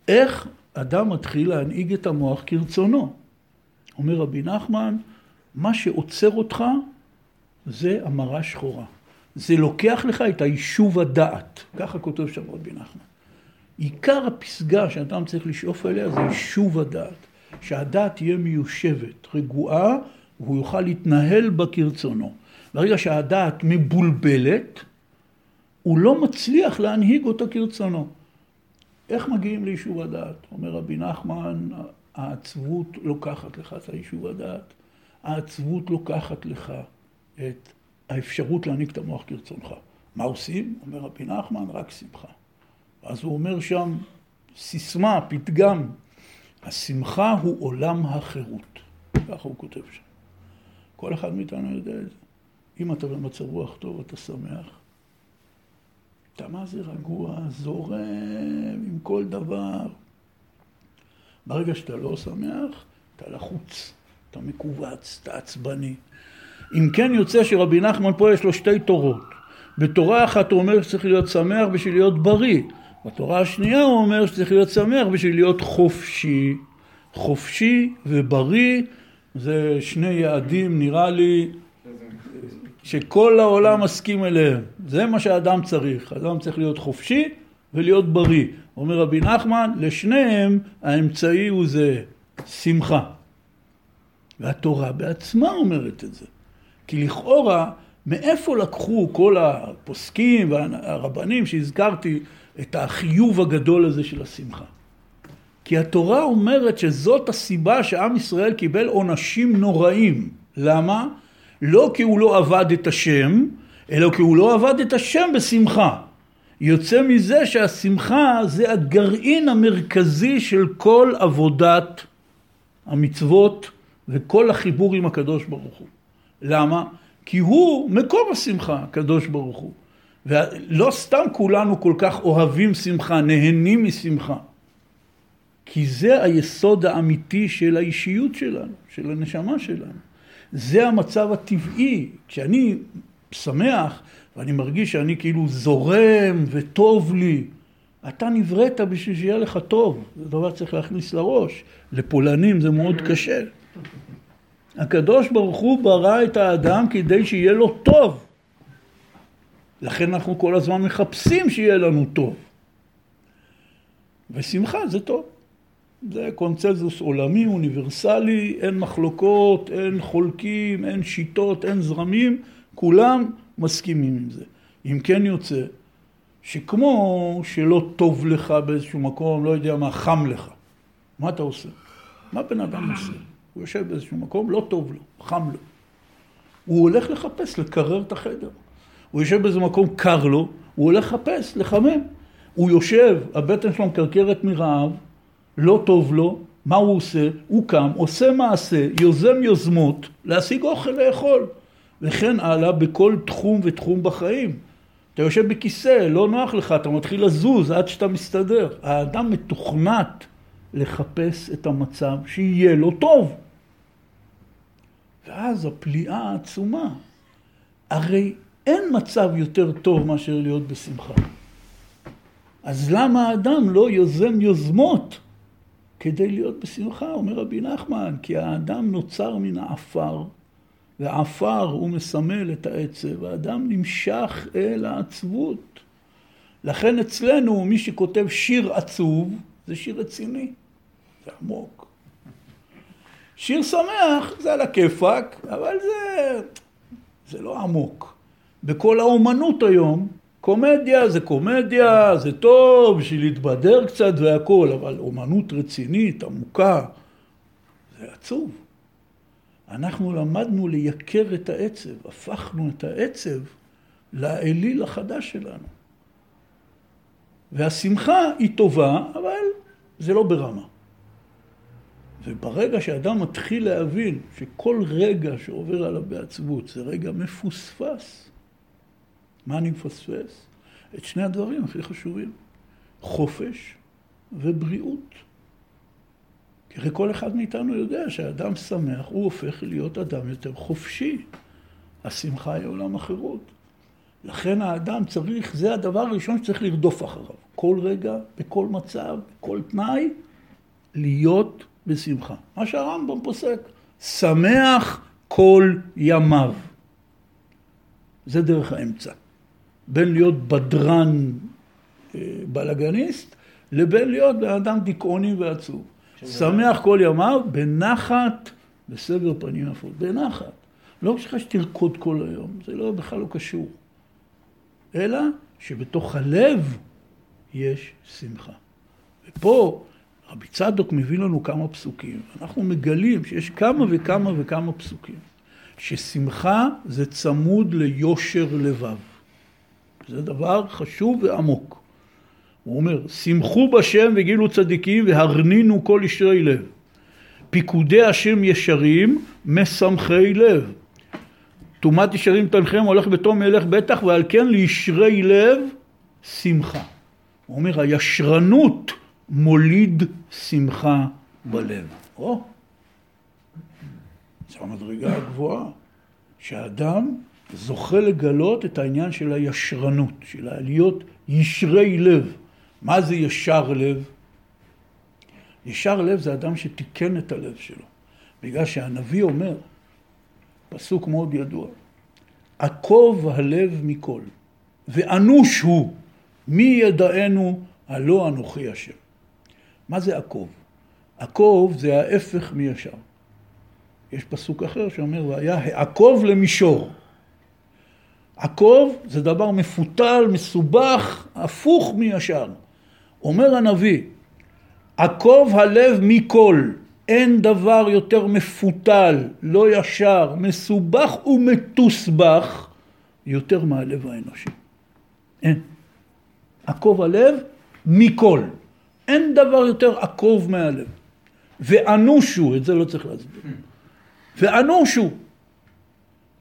איך אדם מתחיל להנהיג את המוח כרצונו? אומר רבי נחמן, מה שעוצר אותך זה המרה שחורה. זה לוקח לך את היישוב הדעת. ככה כותב שם רבי נחמן. עיקר הפסגה שאדם צריך לשאוף אליה זה יישוב הדעת. שהדעת תהיה מיושבת, רגועה, והוא יוכל להתנהל בה כרצונו. ברגע שהדעת מבולבלת, הוא לא מצליח להנהיג אותה כרצונו. איך מגיעים ליישוב הדעת? אומר רבי נחמן, העצבות לוקחת לך את היישוב הדעת, העצבות לוקחת לך את האפשרות להנהיג את המוח כרצונך. מה עושים? אומר רבי נחמן, רק שמחה. ואז הוא אומר שם סיסמה, פתגם, השמחה הוא עולם החירות. ככה הוא כותב שם. כל אחד מאיתנו יודע את זה. אם אתה במצב רוח טוב, אתה שמח. אתה מה זה רגוע, זורם עם כל דבר. ברגע שאתה לא שמח, אתה לחוץ, אתה מכווץ, אתה עצבני. אם כן יוצא שרבי נחמן פה יש לו שתי תורות. בתורה אחת הוא אומר שצריך להיות שמח בשביל להיות בריא. בתורה השנייה הוא אומר שצריך להיות שמח בשביל להיות חופשי. חופשי ובריא זה שני יעדים נראה לי שכל העולם מסכים אליהם. זה מה שאדם צריך. אדם צריך להיות חופשי ולהיות בריא. אומר רבי נחמן, לשניהם האמצעי הוא זה שמחה. והתורה בעצמה אומרת את זה. כי לכאורה, מאיפה לקחו כל הפוסקים והרבנים שהזכרתי את החיוב הגדול הזה של השמחה? כי התורה אומרת שזאת הסיבה שעם ישראל קיבל עונשים נוראים. למה? לא כי הוא לא עבד את השם, אלא כי הוא לא עבד את השם בשמחה. יוצא מזה שהשמחה זה הגרעין המרכזי של כל עבודת המצוות וכל החיבור עם הקדוש ברוך הוא. למה? כי הוא מקום השמחה, הקדוש ברוך הוא. ולא סתם כולנו כל כך אוהבים שמחה, נהנים משמחה. כי זה היסוד האמיתי של האישיות שלנו, של הנשמה שלנו. זה המצב הטבעי. כשאני שמח ואני מרגיש שאני כאילו זורם וטוב לי, אתה נבראת בשביל שיהיה לך טוב. זה דבר שצריך להכניס לראש. לפולנים זה מאוד קשה. הקדוש ברוך הוא ברא את האדם כדי שיהיה לו טוב. לכן אנחנו כל הזמן מחפשים שיהיה לנו טוב. ושמחה זה טוב. זה קונצנזוס עולמי, אוניברסלי, אין מחלוקות, אין חולקים, אין שיטות, אין זרמים, כולם מסכימים עם זה. אם כן יוצא שכמו שלא טוב לך באיזשהו מקום, לא יודע מה, חם לך, מה אתה עושה? מה בן אדם עושה? הוא יושב באיזשהו מקום, לא טוב לו, חם לו. הוא הולך לחפש לקרר את החדר. הוא יושב באיזה מקום קר לו, הוא הולך לחפש, לחמם. הוא יושב, הבטן שלו מקרקרת מרעב, לא טוב לו, מה הוא עושה? הוא קם, עושה מעשה, יוזם יוזמות, להשיג אוכל לאכול. וכן הלאה בכל תחום ותחום בחיים. אתה יושב בכיסא, לא נוח לך, אתה מתחיל לזוז עד שאתה מסתדר. האדם מתוכנת לחפש את המצב שיהיה לו טוב. ואז הפליאה העצומה, הרי אין מצב יותר טוב מאשר להיות בשמחה. אז למה האדם לא יוזם יוזמות כדי להיות בשמחה? אומר רבי נחמן, כי האדם נוצר מן העפר, והעפר הוא מסמל את העצב, האדם נמשך אל העצבות. לכן אצלנו מי שכותב שיר עצוב זה שיר רציני, זה עמוק. שיר שמח זה על הכיפאק, אבל זה, זה לא עמוק. בכל האומנות היום, קומדיה זה קומדיה, זה טוב בשביל להתבדר קצת והכול, אבל אומנות רצינית, עמוקה, זה עצוב. אנחנו למדנו לייקר את העצב, הפכנו את העצב לאליל החדש שלנו. והשמחה היא טובה, אבל זה לא ברמה. וברגע שאדם מתחיל להבין שכל רגע שעובר עליו בעצבות זה רגע מפוספס, מה אני מפספס? את שני הדברים הכי חשובים, חופש ובריאות. כי הרי כל אחד מאיתנו יודע שהאדם שמח, הוא הופך להיות אדם יותר חופשי. השמחה היא עולם החירות. לכן האדם צריך, זה הדבר הראשון שצריך לרדוף אחריו. כל רגע, בכל מצב, בכל תנאי, להיות בשמחה. מה שהרמב"ם פוסק, שמח כל ימיו. זה דרך האמצע. בין להיות בדרן אה, בלאגניסט, לבין להיות בן אדם דיכאוני ועצוב. שמח כל ימיו, בנחת, בסבר פנים יפות, בנחת. לא בשביל שתרקוד כל היום, זה לא, בכלל לא קשור. אלא שבתוך הלב יש שמחה. ופה רבי צדוק מביא לנו כמה פסוקים. אנחנו מגלים שיש כמה וכמה וכמה פסוקים. ששמחה זה צמוד ליושר לבב. זה דבר חשוב ועמוק. הוא אומר, שמחו בשם וגילו צדיקים והרנינו כל ישרי לב. פיקודי השם ישרים, משמחי לב. טומאת ישרים תנחם הולך בתום ילך בטח ועל כן לישרי לב שמחה. הוא אומר הישרנות מוליד שמחה בלב. או, זו המדרגה הגבוהה, שהאדם זוכה לגלות את העניין של הישרנות, של להיות ישרי לב. מה זה ישר לב? ישר לב זה אדם שתיקן את הלב שלו. בגלל שהנביא אומר, פסוק מאוד ידוע, עקוב הלב מכל, ואנוש הוא, מי ידענו הלא אנוכי השם. מה זה עקוב? עקוב זה ההפך מישר. יש פסוק אחר שאומר, והיה העקוב למישור. עקוב זה דבר מפותל, מסובך, הפוך מישר. אומר הנביא, עקוב הלב מכל, אין דבר יותר מפותל, לא ישר, מסובך ומתוסבך יותר מהלב האנושי. אין. עקוב הלב מכל. אין דבר יותר עקוב מהלב. ואנושו, את זה לא צריך להסביר. ואנושו.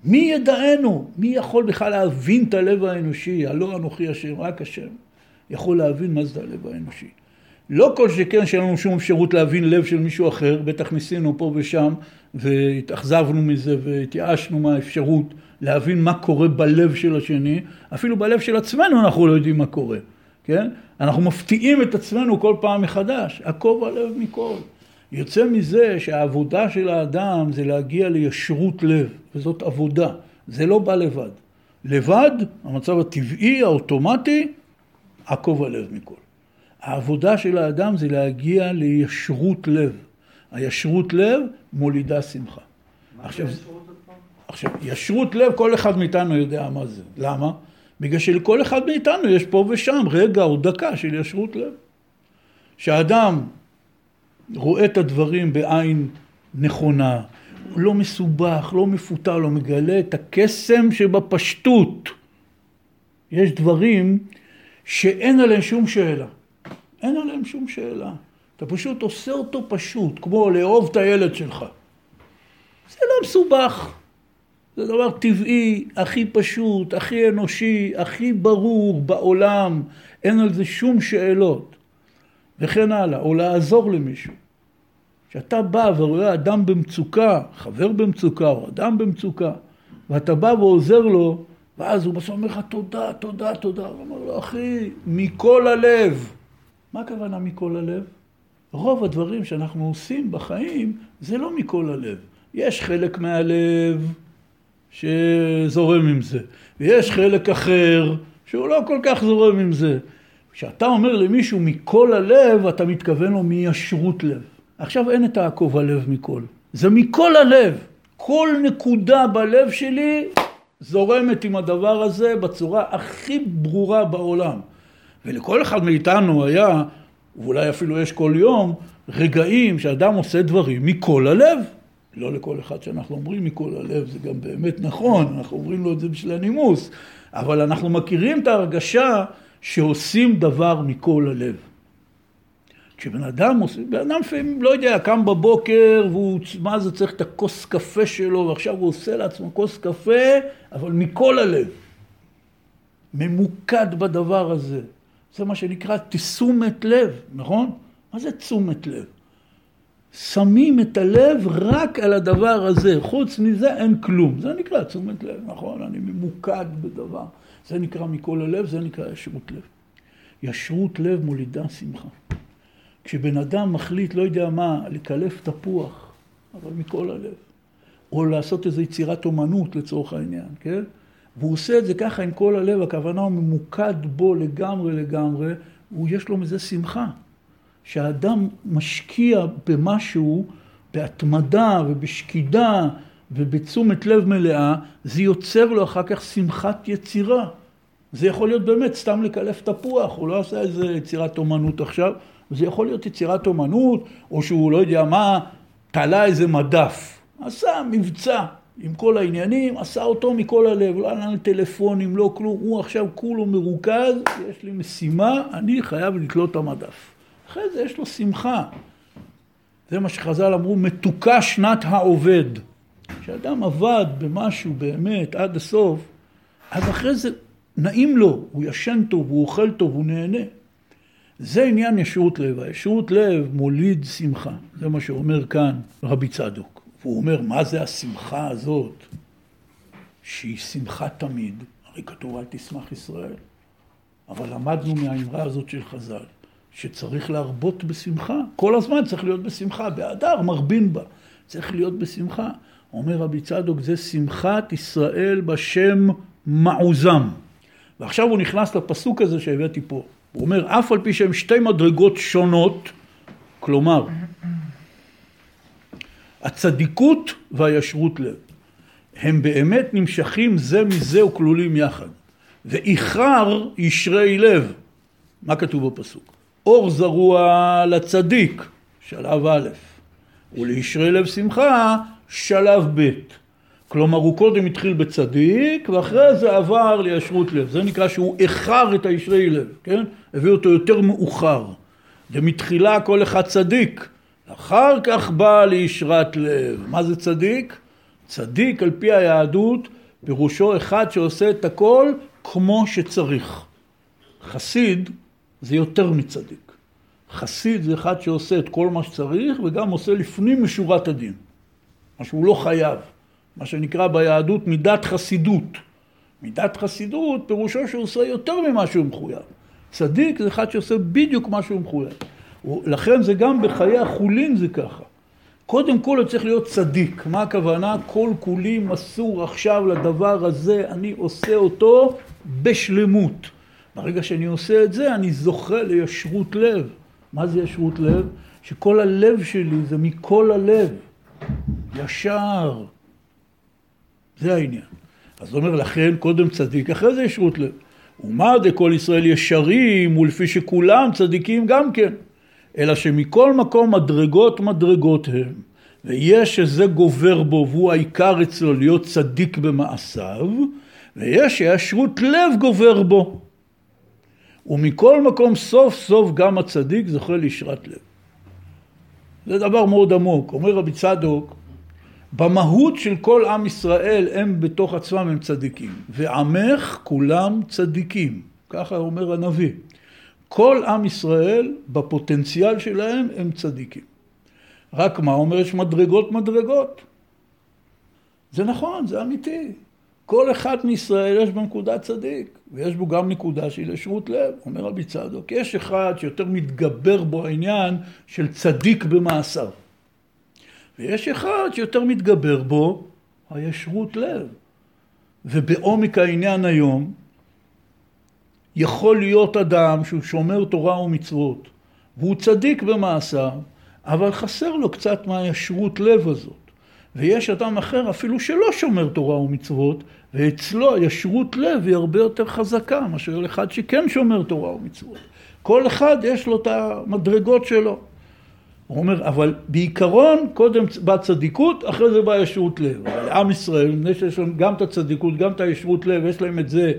מי ידענו? מי יכול בכלל להבין את הלב האנושי? הלא אנוכי השם, רק השם. יכול להבין מה זה הלב האנושי. לא כל שכן שאין לנו שום אפשרות להבין לב של מישהו אחר, בטח ניסינו פה ושם והתאכזבנו מזה והתייאשנו מהאפשרות להבין מה קורה בלב של השני, אפילו בלב של עצמנו אנחנו לא יודעים מה קורה, כן? אנחנו מפתיעים את עצמנו כל פעם מחדש, עקוב הלב מכל. יוצא מזה שהעבודה של האדם זה להגיע לישרות לב, וזאת עבודה, זה לא בא לבד. לבד, המצב הטבעי, האוטומטי, עקוב הלב מכל. העבודה של האדם זה להגיע לישרות לב. הישרות לב מולידה שמחה. עכשיו, עכשיו, ישרות לב, כל אחד מאיתנו יודע מה זה. למה? בגלל שלכל אחד מאיתנו יש פה ושם רגע או דקה של ישרות לב. שהאדם רואה את הדברים בעין נכונה, לא מסובך, לא מפותל, לא מגלה את הקסם שבפשטות. יש דברים שאין עליהם שום שאלה. אין עליהם שום שאלה. אתה פשוט עושה אותו פשוט, כמו לאהוב את הילד שלך. זה לא מסובך. זה דבר טבעי, הכי פשוט, הכי אנושי, הכי ברור בעולם. אין על זה שום שאלות. וכן הלאה. או לעזור למישהו. כשאתה בא ורואה אדם במצוקה, חבר במצוקה או אדם במצוקה, ואתה בא ועוזר לו, ואז הוא בסוף אומר לך תודה, תודה, תודה. הוא אומר לו, אחי, מכל הלב. מה הכוונה מכל הלב? רוב הדברים שאנחנו עושים בחיים זה לא מכל הלב. יש חלק מהלב שזורם עם זה, ויש חלק אחר שהוא לא כל כך זורם עם זה. כשאתה אומר למישהו מכל הלב, אתה מתכוון לו מישרות לב. עכשיו אין את העקוב הלב מכל, זה מכל הלב. כל נקודה בלב שלי זורמת עם הדבר הזה בצורה הכי ברורה בעולם. ולכל אחד מאיתנו היה, ואולי אפילו יש כל יום, רגעים שאדם עושה דברים מכל הלב. לא לכל אחד שאנחנו אומרים מכל הלב, זה גם באמת נכון, אנחנו אומרים לו את זה בשביל הנימוס, אבל אנחנו מכירים את ההרגשה שעושים דבר מכל הלב. כשבן אדם עושה, בן אדם לפעמים, לא יודע, קם בבוקר והוא, מה זה צריך את הכוס קפה שלו, ועכשיו הוא עושה לעצמו כוס קפה, אבל מכל הלב. ממוקד בדבר הזה. זה מה שנקרא תשומת לב, נכון? מה זה תשומת לב? שמים את הלב רק על הדבר הזה, חוץ מזה אין כלום. זה נקרא תשומת לב, נכון? אני ממוקד בדבר. זה נקרא מכל הלב, זה נקרא ישרות לב. ישרות לב מולידה שמחה. כשבן אדם מחליט, לא יודע מה, לקלף תפוח, אבל מכל הלב, או לעשות איזו יצירת אומנות לצורך העניין, כן? והוא עושה את זה ככה עם כל הלב, הכוונה הוא ממוקד בו לגמרי לגמרי, ויש לו מזה שמחה. שהאדם משקיע במשהו, בהתמדה ובשקידה ובתשומת לב מלאה, זה יוצר לו אחר כך שמחת יצירה. זה יכול להיות באמת סתם לקלף תפוח, הוא לא עשה איזה יצירת אומנות עכשיו, זה יכול להיות יצירת אומנות, או שהוא לא יודע מה, תלה איזה מדף. עשה מבצע עם כל העניינים, עשה אותו מכל הלב, לא ענה טלפונים, לא כלום, הוא עכשיו כולו מרוכז, יש לי משימה, אני חייב לתלות את המדף. אחרי זה יש לו שמחה. זה מה שחז"ל אמרו, מתוקה שנת העובד. כשאדם עבד במשהו באמת עד הסוף, אז אחרי זה נעים לו, הוא ישן טוב, הוא אוכל טוב, הוא נהנה. זה עניין ישרות לב. הישרות לב מוליד שמחה. זה מה שאומר כאן רבי צדוק. והוא אומר, מה זה השמחה הזאת, שהיא שמחה תמיד? הרי כתוב אל תשמח ישראל. אבל למדנו מהאמרה הזאת של חז"ל, שצריך להרבות בשמחה. כל הזמן צריך להיות בשמחה. באדר מרבין בה. צריך להיות בשמחה. אומר רבי צדוק, זה שמחת ישראל בשם מעוזם. ועכשיו הוא נכנס לפסוק הזה שהבאתי פה. הוא אומר, אף על פי שהם שתי מדרגות שונות, כלומר, הצדיקות והישרות לב, הם באמת נמשכים זה מזה וכלולים יחד. ואיחר ישרי לב. מה כתוב בפסוק? אור זרוע לצדיק, שלב א', ולישרי לב שמחה, שלב ב'. כלומר, הוא קודם התחיל בצדיק, ואחרי זה עבר לישרות לב. זה נקרא שהוא איחר את הישרי לב, כן? הביא אותו יותר מאוחר. ומתחילה כל אחד צדיק. אחר כך בא לישרת לב. מה זה צדיק? צדיק על פי היהדות פירושו אחד שעושה את הכל כמו שצריך. חסיד זה יותר מצדיק. חסיד זה אחד שעושה את כל מה שצריך וגם עושה לפנים משורת הדין. מה שהוא לא חייב. מה שנקרא ביהדות מידת חסידות. מידת חסידות פירושו שהוא עושה יותר ממה שהוא מחויב. צדיק זה אחד שעושה בדיוק מה שהוא מחויב. לכן זה גם בחיי החולין זה ככה. קודם כל הוא צריך להיות צדיק. מה הכוונה? כל כולי מסור עכשיו לדבר הזה, אני עושה אותו בשלמות. ברגע שאני עושה את זה, אני זוכה לישרות לב. מה זה ישרות לב? שכל הלב שלי זה מכל הלב. ישר. זה העניין. אז אומר לכן קודם צדיק, אחרי זה ישרות לב. ומה דכל ישראל ישרים, ולפי שכולם צדיקים גם כן. אלא שמכל מקום מדרגות מדרגות הם. ויש שזה גובר בו והוא העיקר אצלו להיות צדיק במעשיו, ויש שישרות לב גובר בו. ומכל מקום סוף סוף גם הצדיק זוכה לישרת לב. זה דבר מאוד עמוק. אומר רבי צדוק, במהות של כל עם ישראל הם בתוך עצמם הם צדיקים, ועמך כולם צדיקים, ככה אומר הנביא. כל עם ישראל בפוטנציאל שלהם הם צדיקים. רק מה אומר? יש מדרגות מדרגות. זה נכון, זה אמיתי. כל אחד מישראל יש בו נקודה צדיק, ויש בו גם נקודה של ישרות לב, אומר רבי צדוק. יש אחד שיותר מתגבר בו העניין של צדיק במעשיו. ויש אחד שיותר מתגבר בו הישרות לב. ובעומק העניין היום, יכול להיות אדם שהוא שומר תורה ומצוות, והוא צדיק במעשיו, אבל חסר לו קצת מהישרות לב הזאת. ויש אדם אחר אפילו שלא שומר תורה ומצוות, ואצלו הישרות לב היא הרבה יותר חזקה מאשר אחד שכן שומר תורה ומצוות. כל אחד יש לו את המדרגות שלו. הוא אומר, אבל בעיקרון קודם באה צדיקות, אחרי זה באה ישרות לב. אבל עם ישראל, מפני שיש להם גם את הצדיקות, גם את הישרות לב, יש להם את זה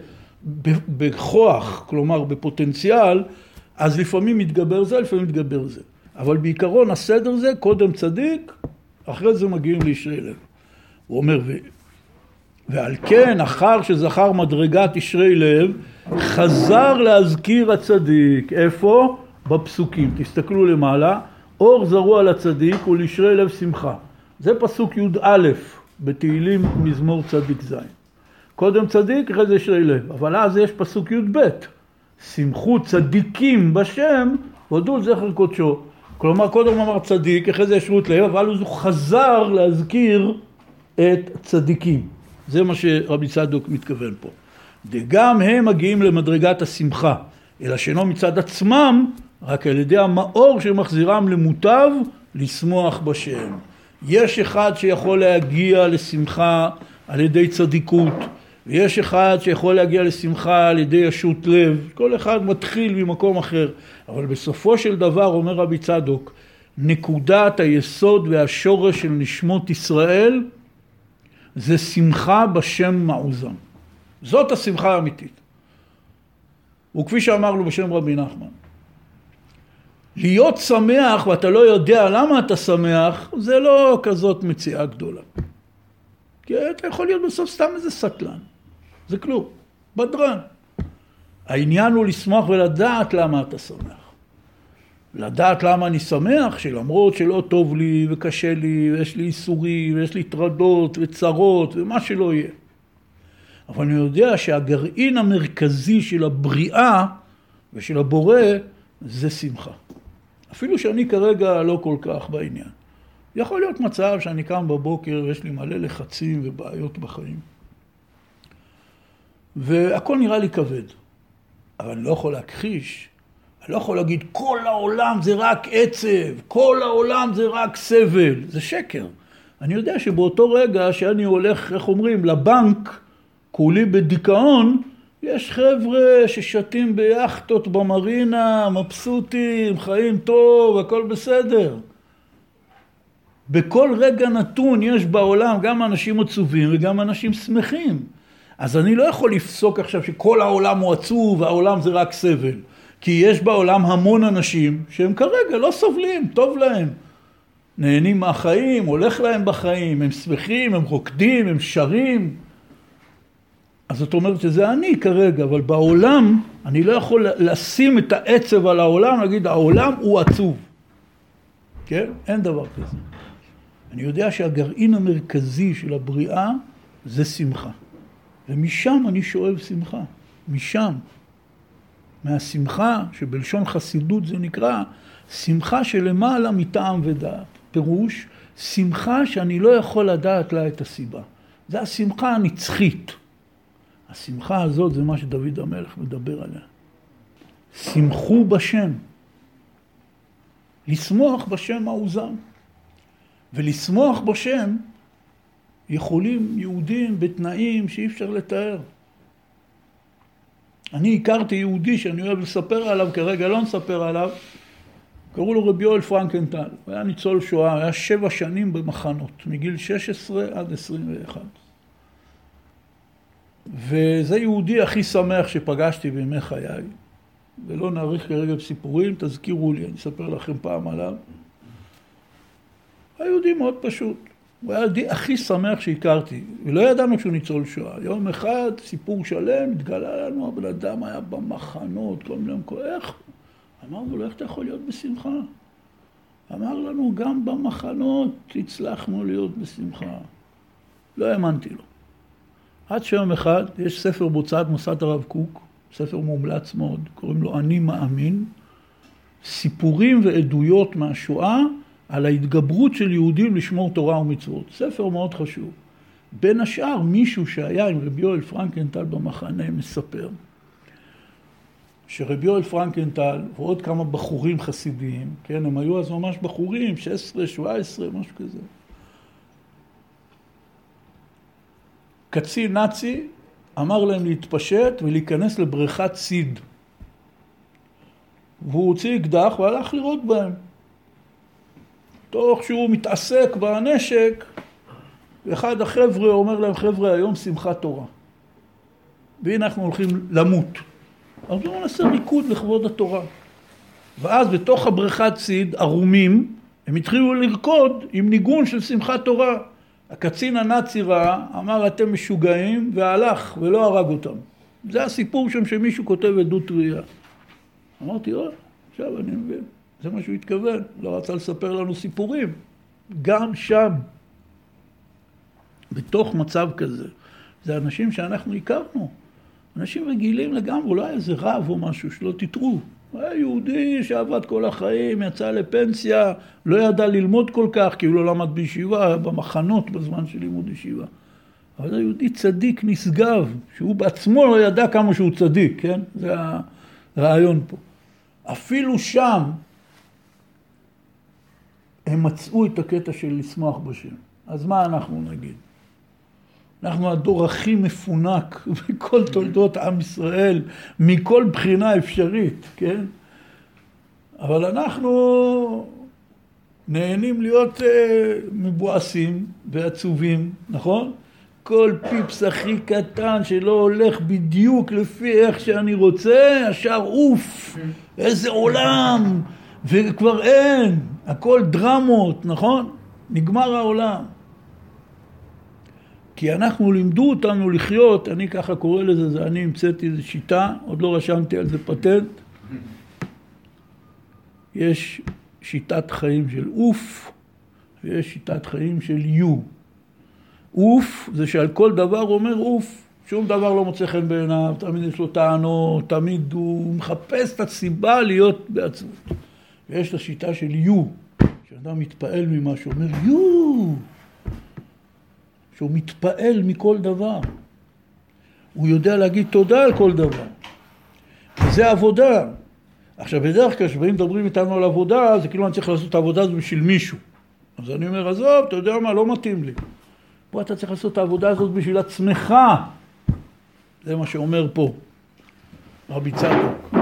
בכוח, כלומר בפוטנציאל, אז לפעמים מתגבר זה, לפעמים מתגבר זה. אבל בעיקרון הסדר זה קודם צדיק, אחרי זה מגיעים לישרי לב. הוא אומר, ו... ועל כן, אחר שזכר מדרגת ישרי לב, חזר להזכיר הצדיק. איפה? בפסוקים. תסתכלו למעלה, אור זרוע לצדיק ולישרי לב שמחה. זה פסוק י"א בתהילים מזמור צדיק ז'. קודם צדיק, אחרי זה ישרי לב. אבל אז יש פסוק י"ב, שמחו צדיקים בשם, הודו זכר קודשו. כלומר, קודם אמר צדיק, אחרי זה ישרות לב, אבל הוא חזר להזכיר את צדיקים. זה מה שרבי צדוק מתכוון פה. וגם הם מגיעים למדרגת השמחה, אלא שאינו מצד עצמם, רק על ידי המאור שמחזירם למוטב, לשמוח בשם. יש אחד שיכול להגיע לשמחה על ידי צדיקות, ויש אחד שיכול להגיע לשמחה על ידי ישות לב, כל אחד מתחיל ממקום אחר, אבל בסופו של דבר, אומר רבי צדוק, נקודת היסוד והשורש של נשמות ישראל זה שמחה בשם מעוזם. זאת השמחה האמיתית. וכפי שאמרנו בשם רבי נחמן, להיות שמח ואתה לא יודע למה אתה שמח, זה לא כזאת מציאה גדולה. כי אתה יכול להיות בסוף סתם איזה סטלן. זה כלום. בדרן. העניין הוא לשמוח ולדעת למה אתה שמח. לדעת למה אני שמח, שלמרות שלא טוב לי וקשה לי ויש לי איסורים ויש לי טרדות וצרות ומה שלא יהיה. אבל אני יודע שהגרעין המרכזי של הבריאה ושל הבורא זה שמחה. אפילו שאני כרגע לא כל כך בעניין. יכול להיות מצב שאני קם בבוקר ויש לי מלא לחצים ובעיות בחיים. והכל נראה לי כבד. אבל אני לא יכול להכחיש, אני לא יכול להגיד כל העולם זה רק עצב, כל העולם זה רק סבל, זה שקר. אני יודע שבאותו רגע שאני הולך, איך אומרים, לבנק, כולי בדיכאון, יש חבר'ה ששתים ביאכטות במרינה, מבסוטים, חיים טוב, הכל בסדר. בכל רגע נתון יש בעולם גם אנשים עצובים וגם אנשים שמחים. אז אני לא יכול לפסוק עכשיו שכל העולם הוא עצוב והעולם זה רק סבל. כי יש בעולם המון אנשים שהם כרגע לא סובלים, טוב להם. נהנים מהחיים, הולך להם בחיים, הם שמחים, הם רוקדים, הם שרים. אז זאת אומרת שזה אני כרגע, אבל בעולם אני לא יכול לשים את העצב על העולם, להגיד העולם הוא עצוב. כן? אין דבר כזה. אני יודע שהגרעין המרכזי של הבריאה זה שמחה. ומשם אני שואב שמחה, משם. מהשמחה, שבלשון חסידות זה נקרא, שמחה שלמעלה מטעם ודעת. פירוש, שמחה שאני לא יכול לדעת לה את הסיבה. זה השמחה הנצחית. השמחה הזאת זה מה שדוד המלך מדבר עליה. שמחו בשם. לשמוח בשם האוזן. ולשמוח בשם יכולים יהודים בתנאים שאי אפשר לתאר. אני הכרתי יהודי שאני אוהב לספר עליו, כרגע לא נספר עליו, קראו לו רבי יואל פרנקנטל, הוא היה ניצול שואה, היה שבע שנים במחנות, מגיל 16 עד 21. וזה יהודי הכי שמח שפגשתי בימי חיי. ולא נאריך כרגע בסיפורים, תזכירו לי, אני אספר לכם פעם עליו. היהודי מאוד פשוט. הוא היה היהודי הכי שמח שהכרתי, ולא ידענו שהוא ניצול שואה. יום אחד, סיפור שלם, התגלה לנו, הבן אדם היה במחנות, כל מיני מקומות, איך? אמרנו לו, איך אתה יכול להיות בשמחה? אמר לנו, גם במחנות הצלחנו להיות בשמחה. לא האמנתי לו. עד שיום אחד יש ספר בוצעת מוסד הרב קוק, ספר מומלץ מאוד, קוראים לו אני מאמין, סיפורים ועדויות מהשואה על ההתגברות של יהודים לשמור תורה ומצוות. ספר מאוד חשוב. בין השאר, מישהו שהיה עם רבי יואל פרנקנטל במחנה מספר שרבי יואל פרנקנטל ועוד כמה בחורים חסידיים, כן, הם היו אז ממש בחורים, 16, 17, משהו כזה. קצין נאצי אמר להם להתפשט ולהיכנס לבריכת סיד. והוא הוציא אקדח והלך לירות בהם. תוך שהוא מתעסק בנשק, אחד החבר'ה אומר להם, חבר'ה, היום שמחת תורה. והנה אנחנו הולכים למות. אז בואו נעשה ריקוד לכבוד התורה. ואז בתוך הבריכת סיד, ערומים, הם התחילו לרקוד עם ניגון של שמחת תורה. הקצין הנאצי ראה, אמר אתם משוגעים, והלך ולא הרג אותם. זה הסיפור שם שמישהו כותב עדות ראייה. אמרתי, או, עכשיו אני מבין. זה מה שהוא התכוון, לא רצה לספר לנו סיפורים. גם שם, בתוך מצב כזה, זה אנשים שאנחנו הכרנו. אנשים רגילים לגמרי, לא היה איזה רב או משהו, שלא תטעו. הוא היה יהודי שעבד כל החיים, יצא לפנסיה, לא ידע ללמוד כל כך, כי הוא לא למד בישיבה, היה במחנות בזמן של לימוד ישיבה. אבל זה יהודי צדיק נשגב, שהוא בעצמו לא ידע כמה שהוא צדיק, כן? זה הרעיון פה. אפילו שם הם מצאו את הקטע של לשמוח בשם. אז מה אנחנו נגיד? אנחנו הדור הכי מפונק בכל תולדות עם ישראל, מכל בחינה אפשרית, כן? אבל אנחנו נהנים להיות uh, מבואסים ועצובים, נכון? כל פיפס הכי קטן שלא הולך בדיוק לפי איך שאני רוצה, ישר אוף, איזה עולם, וכבר אין, הכל דרמות, נכון? נגמר העולם. כי אנחנו לימדו אותנו לחיות, אני ככה קורא לזה, זה אני המצאתי איזו שיטה, עוד לא רשמתי על זה פטנט. יש שיטת חיים של אוף, ויש שיטת חיים של יו. אוף זה שעל כל דבר אומר אוף, שום דבר לא מוצא חן בעיניו, תמיד יש לו טענות, תמיד הוא מחפש את הסיבה להיות בעצבות. ויש את השיטה של יו, כשאדם מתפעל ממשהו, אומר יו, שהוא מתפעל מכל דבר. הוא יודע להגיד תודה על כל דבר. זה עבודה. עכשיו, בדרך כלל כשבאים מדברים איתנו על עבודה, זה כאילו אני צריך לעשות את העבודה הזאת בשביל מישהו. אז אני אומר, עזוב, אתה יודע מה, לא מתאים לי. פה אתה צריך לעשות את העבודה הזאת בשביל עצמך. זה מה שאומר פה רבי צדוק.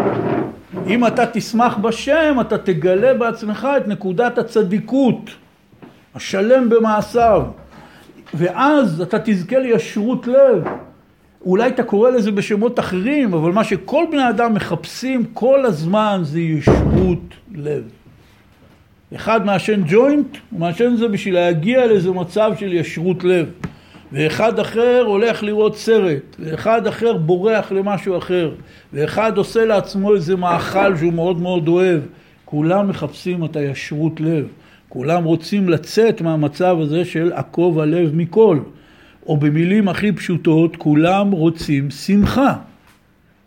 אם אתה תשמח בשם, אתה תגלה בעצמך את נקודת הצדיקות, השלם במעשיו. ואז אתה תזכה לישרות לב. אולי אתה קורא לזה בשמות אחרים, אבל מה שכל בני אדם מחפשים כל הזמן זה ישרות לב. אחד מעשן ג'וינט, הוא מעשן זה בשביל להגיע לאיזה מצב של ישרות לב. ואחד אחר הולך לראות סרט, ואחד אחר בורח למשהו אחר, ואחד עושה לעצמו איזה מאכל שהוא מאוד מאוד אוהב. כולם מחפשים את הישרות לב. כולם רוצים לצאת מהמצב הזה של עקוב הלב מכל. או במילים הכי פשוטות, כולם רוצים שמחה.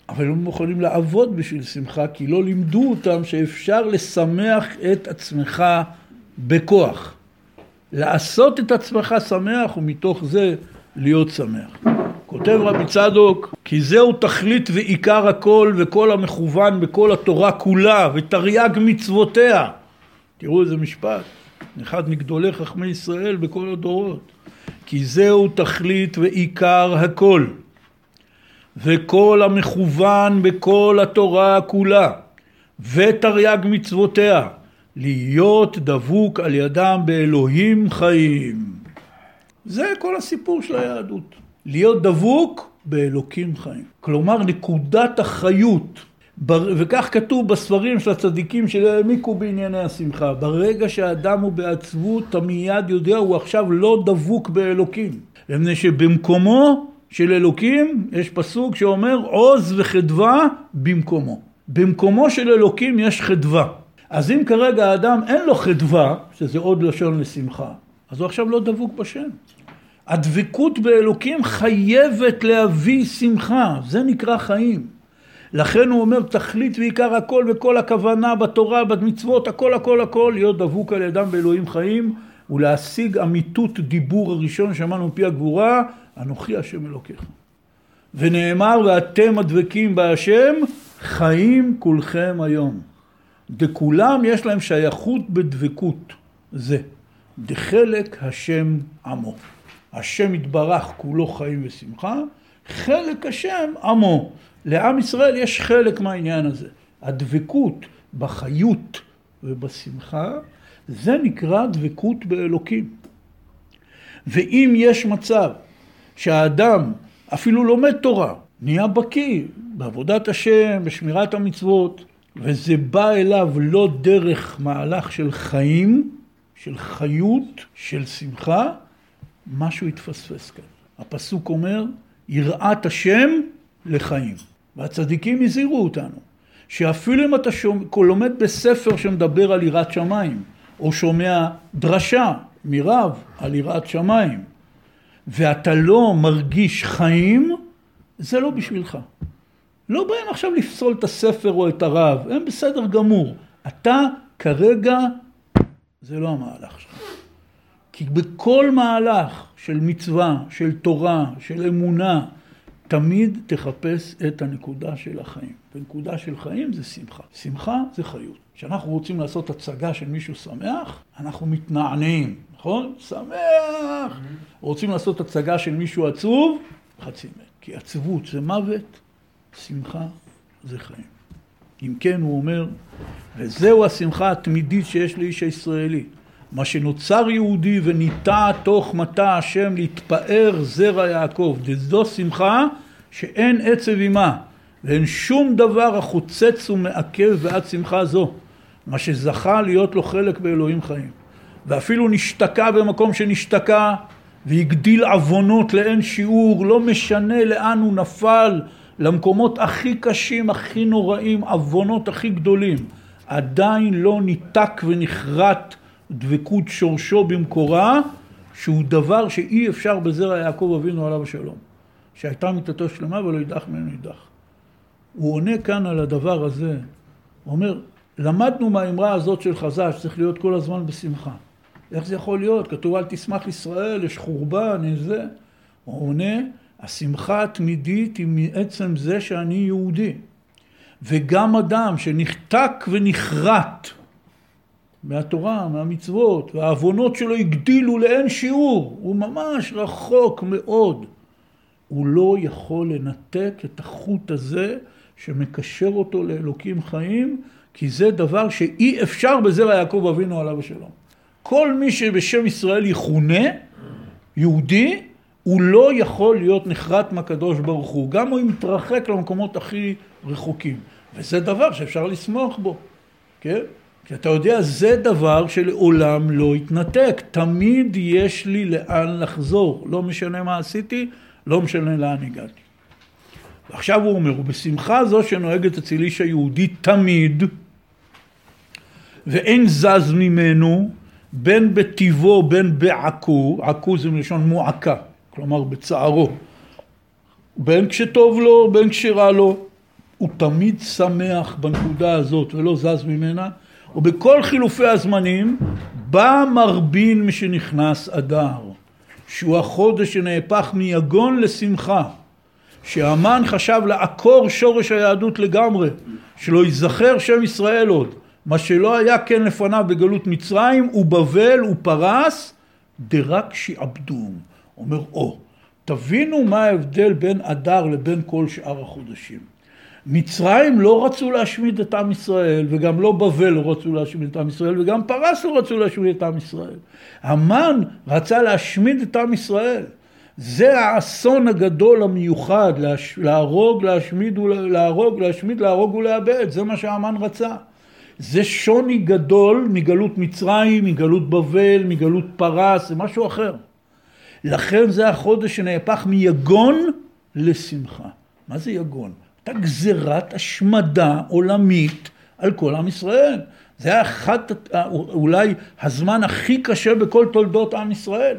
אבל הם מוכנים לעבוד בשביל שמחה, כי לא לימדו אותם שאפשר לשמח את עצמך בכוח. לעשות את עצמך שמח ומתוך זה להיות שמח. כותב רבי צדוק, כי זהו תכלית ועיקר הכל וכל המכוון בכל התורה כולה ותרי"ג מצוותיה. תראו איזה משפט, אחד מגדולי חכמי ישראל בכל הדורות. כי זהו תכלית ועיקר הכל וכל המכוון בכל התורה כולה ותרי"ג מצוותיה להיות דבוק על ידם באלוהים חיים. זה כל הסיפור של היהדות. להיות דבוק באלוקים חיים. כלומר נקודת החיות, וכך כתוב בספרים של הצדיקים שהעמיקו בענייני השמחה. ברגע שהאדם הוא בעצבות, אתה מיד יודע, הוא עכשיו לא דבוק באלוקים. מפני שבמקומו של אלוקים יש פסוק שאומר עוז וחדווה במקומו. במקומו של אלוקים יש חדווה. אז אם כרגע האדם אין לו חדווה, שזה עוד לשון לשמחה, אז הוא עכשיו לא דבוק בשם. הדבקות באלוקים חייבת להביא שמחה, זה נקרא חיים. לכן הוא אומר תכלית ועיקר הכל וכל הכוונה בתורה, במצוות, הכל הכל הכל, להיות דבוק על ידם באלוהים חיים ולהשיג אמיתות דיבור הראשון שאמרנו מפי הגבורה, אנוכי השם אלוקיך. ונאמר ואתם הדבקים בהשם חיים כולכם היום. דכולם יש להם שייכות בדבקות זה. דחלק השם עמו. השם יתברך כולו חיים ושמחה, חלק השם עמו. לעם ישראל יש חלק מהעניין הזה. הדבקות בחיות ובשמחה, זה נקרא דבקות באלוקים. ואם יש מצב שהאדם אפילו לומד תורה, נהיה בקיא בעבודת השם, בשמירת המצוות, וזה בא אליו לא דרך מהלך של חיים, של חיות, של שמחה, משהו התפספס כאן. הפסוק אומר, יראת השם לחיים. והצדיקים הזהירו אותנו, שאפילו אם אתה שומע, לומד בספר שמדבר על יראת שמיים, או שומע דרשה מרב על יראת שמיים, ואתה לא מרגיש חיים, זה לא בשבילך. לא באים עכשיו לפסול את הספר או את הרב, הם בסדר גמור. אתה כרגע, זה לא המהלך שלך. כי בכל מהלך של מצווה, של תורה, של אמונה, תמיד תחפש את הנקודה של החיים. ונקודה של חיים זה שמחה. שמחה זה חיות. כשאנחנו רוצים לעשות הצגה של מישהו שמח, אנחנו מתנענעים, נכון? שמח! Mm-hmm. רוצים לעשות הצגה של מישהו עצוב, חצי מת. כי עצבות זה מוות, שמחה זה חיים. אם כן, הוא אומר, וזהו השמחה התמידית שיש לאיש הישראלי. מה שנוצר יהודי וניטע תוך מטע השם להתפאר זרע יעקב. דזו שמחה שאין עצב עמה ואין שום דבר החוצץ ומעכב בעד שמחה זו. מה שזכה להיות לו חלק באלוהים חיים. ואפילו נשתקע במקום שנשתקע והגדיל עוונות לאין שיעור, לא משנה לאן הוא נפל, למקומות הכי קשים, הכי נוראים, עוונות הכי גדולים. עדיין לא ניתק ונחרט דבקות שורשו במקורה, שהוא דבר שאי אפשר בזרע יעקב אבינו עליו השלום. שהייתה מיתתו שלמה ולא יידח ממנו יידח. הוא עונה כאן על הדבר הזה. הוא אומר, למדנו מהאמרה הזאת של חז"ל שצריך להיות כל הזמן בשמחה. איך זה יכול להיות? כתוב אל תשמח ישראל, יש חורבן, יש זה. הוא עונה, השמחה התמידית היא מעצם זה שאני יהודי. וגם אדם שנחתק ונחרט מהתורה, מהמצוות, והעוונות שלו הגדילו לאין שיעור, הוא ממש רחוק מאוד. הוא לא יכול לנתק את החוט הזה שמקשר אותו לאלוקים חיים, כי זה דבר שאי אפשר בזרע יעקב אבינו עליו השלום. כל מי שבשם ישראל יכונה, יהודי, הוא לא יכול להיות נחרט מהקדוש ברוך הוא, גם הוא מתרחק למקומות הכי רחוקים. וזה דבר שאפשר לשמוח בו, כן? כי אתה יודע, זה דבר שלעולם לא יתנתק. תמיד יש לי לאן לחזור. לא משנה מה עשיתי, לא משנה לאן הגעתי. ועכשיו הוא אומר, ובשמחה זו שנוהגת אצל איש היהודי תמיד, ואין זז ממנו, בין בטיבו בין בעכו, עכו זה מלשון מועקה, כלומר בצערו, בין כשטוב לו, בין כשרע לו, הוא תמיד שמח בנקודה הזאת ולא זז ממנה, ובכל חילופי הזמנים בא מרבין משנכנס אדר, שהוא החודש שנהפך מיגון לשמחה, שהמן חשב לעקור שורש היהדות לגמרי, שלא ייזכר שם ישראל עוד, מה שלא היה כן לפניו בגלות מצרים, ובבל ופרס, דרק שעבדום. אומר, או, תבינו מה ההבדל בין אדר לבין כל שאר החודשים. מצרים לא רצו להשמיד את עם ישראל, וגם לא בבל לא רצו להשמיד את עם ישראל, וגם פרס לא רצו להשמיד את עם ישראל. המן רצה להשמיד את עם ישראל. זה האסון הגדול המיוחד, להרוג, להשמיד, להרוג, להשמיד, להרוג ולאבד, זה מה שהמן רצה. זה שוני גדול מגלות מצרים, מגלות בבל, מגלות פרס, זה משהו אחר. לכן זה החודש שנהפך מיגון לשמחה. מה זה יגון? הייתה גזירת השמדה עולמית על כל עם ישראל. זה היה אחד, אולי הזמן הכי קשה בכל תולדות עם ישראל.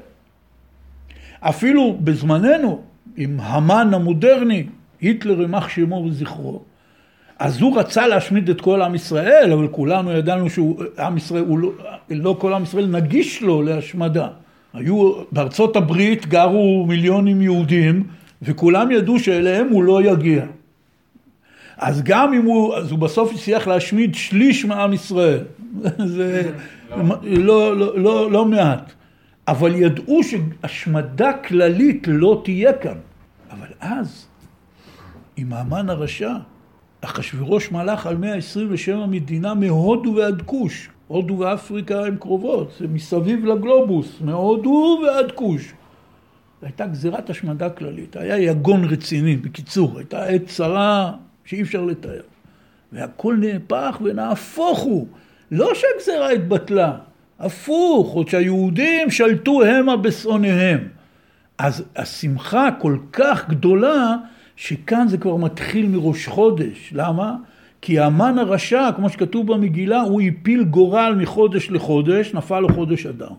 אפילו בזמננו, עם המן המודרני, היטלר יימח שמו וזכרו, אז הוא רצה להשמיד את כל עם ישראל, אבל כולנו ידענו שעם ישראל, לא, לא כל עם ישראל נגיש לו להשמדה. היו, בארצות הברית גרו מיליונים יהודים, וכולם ידעו שאליהם הוא לא יגיע. אז גם אם הוא, אז הוא בסוף הצליח להשמיד שליש מעם ישראל. זה לא, לא, לא, לא מעט. אבל ידעו שהשמדה כללית לא תהיה כאן. אבל אז, עם האמן הרשע, אחשוורוש מלך על 127 מדינה מהודו ועד כוש. הודו ואפריקה הן קרובות, זה מסביב לגלובוס, מהודו ועד כוש. הייתה גזירת השמדה כללית, היה יגון רציני, בקיצור, הייתה עת צרה שאי אפשר לתאר. והכל נהפך ונהפוך הוא. לא שהגזירה התבטלה, הפוך, עוד שהיהודים שלטו המה בשונאיהם. אז השמחה כל כך גדולה, שכאן זה כבר מתחיל מראש חודש. למה? כי המן הרשע, כמו שכתוב במגילה, הוא הפיל גורל מחודש לחודש, נפל לו חודש אדר.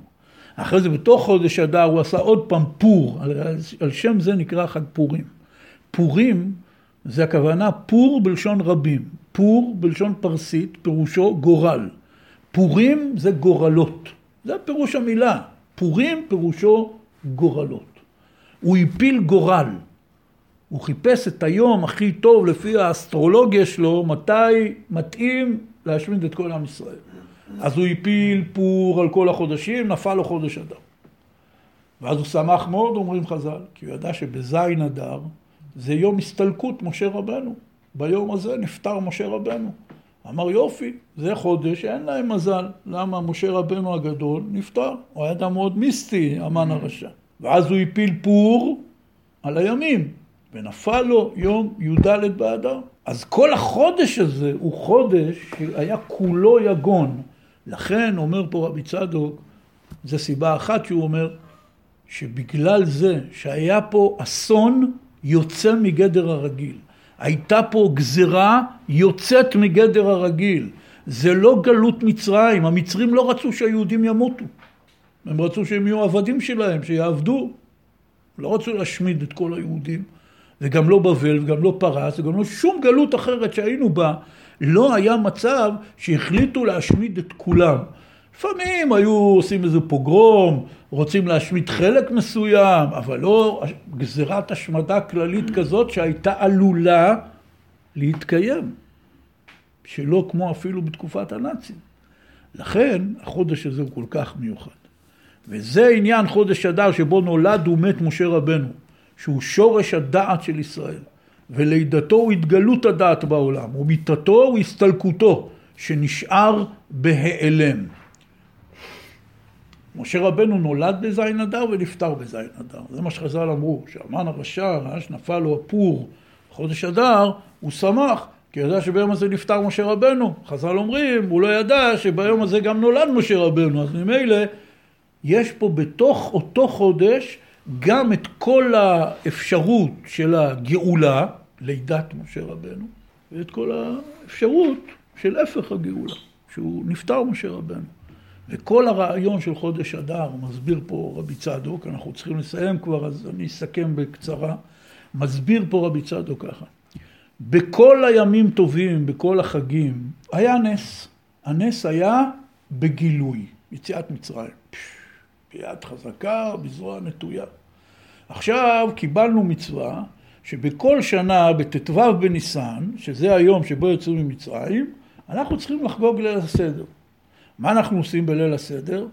אחרי זה בתוך חודש אדר הוא עשה עוד פעם פור, על, על שם זה נקרא חג פורים. פורים זה הכוונה פור בלשון רבים, פור בלשון פרסית פירושו גורל. פורים זה גורלות, זה פירוש המילה, פורים פירושו גורלות. הוא הפיל גורל. הוא חיפש את היום הכי טוב לפי האסטרולוגיה שלו, מתי מתאים להשמיד את כל עם ישראל. אז הוא הפיל פור על כל החודשים, נפל לו חודש אדר. ואז הוא שמח מאוד, אומרים חז"ל, כי הוא ידע שבזין אדר זה יום הסתלקות משה רבנו. ביום הזה נפטר משה רבנו. אמר יופי, זה חודש שאין להם מזל. למה? משה רבנו הגדול נפטר. הוא היה אדם מאוד מיסטי, המן הרשע. ואז הוא הפיל פור על הימים. ונפל לו יום י"ד באדר. אז כל החודש הזה הוא חודש שהיה כולו יגון. לכן אומר פה רבי צדוק, זו סיבה אחת שהוא אומר, שבגלל זה שהיה פה אסון יוצא מגדר הרגיל. הייתה פה גזרה יוצאת מגדר הרגיל. זה לא גלות מצרים, המצרים לא רצו שהיהודים ימותו. הם רצו שהם יהיו עבדים שלהם, שיעבדו. לא רצו להשמיד את כל היהודים. וגם לא בבל, וגם לא פרס, וגם לא שום גלות אחרת שהיינו בה, לא היה מצב שהחליטו להשמיד את כולם. לפעמים היו עושים איזה פוגרום, רוצים להשמיד חלק מסוים, אבל לא גזירת השמדה כללית כזאת שהייתה עלולה להתקיים, שלא כמו אפילו בתקופת הנאצים. לכן החודש הזה הוא כל כך מיוחד. וזה עניין חודש אדר שבו נולד ומת משה רבנו. שהוא שורש הדעת של ישראל, ולידתו הוא התגלות הדעת בעולם, ומיתתו הוא הסתלקותו, שנשאר בהיעלם. משה רבנו נולד בזין אדר ונפטר בזין אדר. זה מה שחז"ל אמרו, שהמן הרשע, שנפל לו הפור חודש אדר, הוא שמח, כי ידע שביום הזה נפטר משה רבנו. חז"ל אומרים, הוא לא ידע שביום הזה גם נולד משה רבנו, אז ממילא יש פה בתוך אותו חודש גם את כל האפשרות של הגאולה, לידת משה רבנו, ואת כל האפשרות של הפך הגאולה, שהוא נפטר משה רבנו. וכל הרעיון של חודש אדר, מסביר פה רבי צדוק, אנחנו צריכים לסיים כבר, אז אני אסכם בקצרה, מסביר פה רבי צדוק ככה. בכל הימים טובים, בכל החגים, היה נס. הנס היה בגילוי, יציאת מצרים. ביד חזקה, בזרוע נטויה. עכשיו קיבלנו מצווה שבכל שנה בט"ו בניסן, שזה היום שבו יצאו ממצרים, אנחנו צריכים לחגוג ליל הסדר. מה אנחנו עושים בליל הסדר?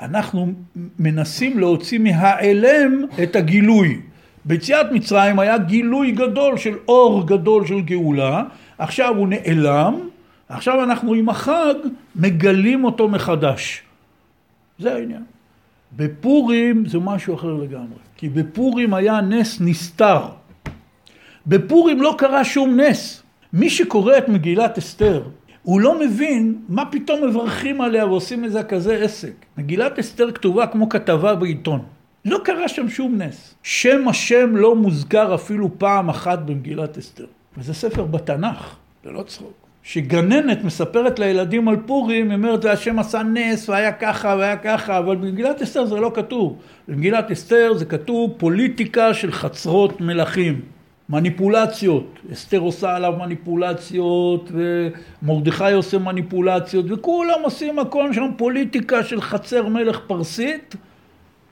אנחנו מנסים להוציא מהאלם את הגילוי. ביציאת מצרים היה גילוי גדול של אור גדול של גאולה, עכשיו הוא נעלם, עכשיו אנחנו עם החג מגלים אותו מחדש. זה העניין. בפורים זה משהו אחר לגמרי, כי בפורים היה נס נסתר. בפורים לא קרה שום נס. מי שקורא את מגילת אסתר, הוא לא מבין מה פתאום מברכים עליה ועושים מזה כזה עסק. מגילת אסתר כתובה כמו כתבה בעיתון. לא קרה שם שום נס. שם השם לא מוזכר אפילו פעם אחת במגילת אסתר. וזה ספר בתנ"ך, זה לא צחוק. שגננת מספרת לילדים על פורים, היא אומרת, השם עשה נס, והיה ככה, והיה ככה, אבל במגילת אסתר זה לא כתוב. במגילת אסתר זה כתוב פוליטיקה של חצרות מלכים. מניפולציות, אסתר עושה עליו מניפולציות, ומרדכי עושה מניפולציות, וכולם עושים הכל שם פוליטיקה של חצר מלך פרסית,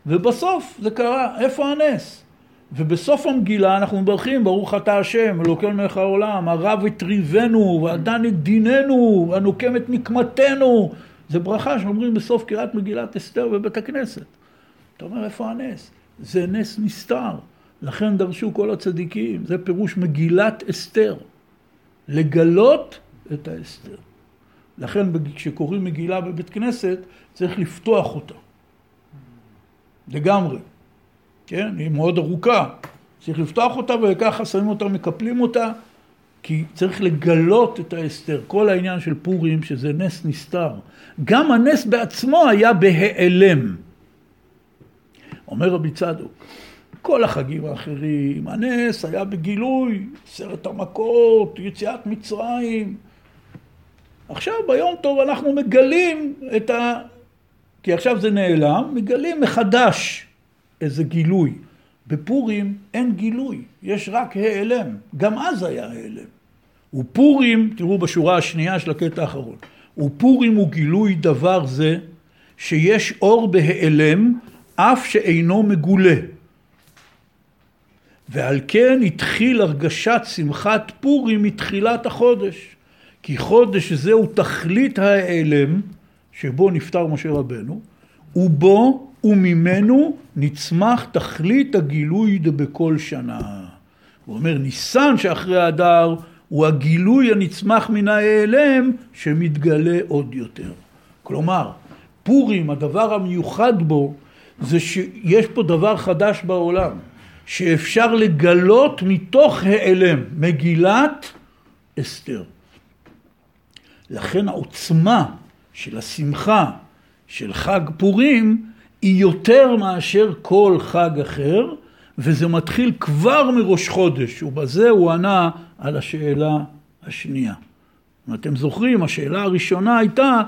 ובסוף זה קרה, איפה הנס? ובסוף המגילה אנחנו מברכים, ברוך אתה השם, אלוקינו מלך העולם, הרב את ריבנו, ועדן את דיננו, הנוקם את נקמתנו. זה ברכה שאומרים בסוף קריאת מגילת אסתר בבית הכנסת. אתה אומר, איפה הנס? זה נס נסתר. לכן דרשו כל הצדיקים, זה פירוש מגילת אסתר. לגלות את האסתר. לכן כשקוראים מגילה בבית כנסת, צריך לפתוח אותה. לגמרי. כן? היא מאוד ארוכה. צריך לפתוח אותה וככה שמים אותה, מקפלים אותה, כי צריך לגלות את האסתר. כל העניין של פורים, שזה נס נסתר. גם הנס בעצמו היה בהיעלם. אומר רבי צדוק, כל החגים האחרים, הנס היה בגילוי, עשרת המכות, יציאת מצרים. עכשיו ביום טוב אנחנו מגלים את ה... כי עכשיו זה נעלם, מגלים מחדש איזה גילוי. בפורים אין גילוי, יש רק העלם. גם אז היה העלם. ופורים, תראו בשורה השנייה של הקטע האחרון, ופורים הוא גילוי דבר זה שיש אור בהיעלם אף שאינו מגולה. ועל כן התחיל הרגשת שמחת פורים מתחילת החודש. כי חודש זהו תכלית ההיעלם שבו נפטר משה רבנו, ובו וממנו נצמח תכלית הגילוי דבכל שנה. הוא אומר, ניסן שאחרי הדר הוא הגילוי הנצמח מן ההיעלם שמתגלה עוד יותר. כלומר, פורים, הדבר המיוחד בו, זה שיש פה דבר חדש בעולם. שאפשר לגלות מתוך העלם, מגילת אסתר. לכן העוצמה של השמחה של חג פורים היא יותר מאשר כל חג אחר, וזה מתחיל כבר מראש חודש, ובזה הוא ענה על השאלה השנייה. אם אתם זוכרים, השאלה הראשונה הייתה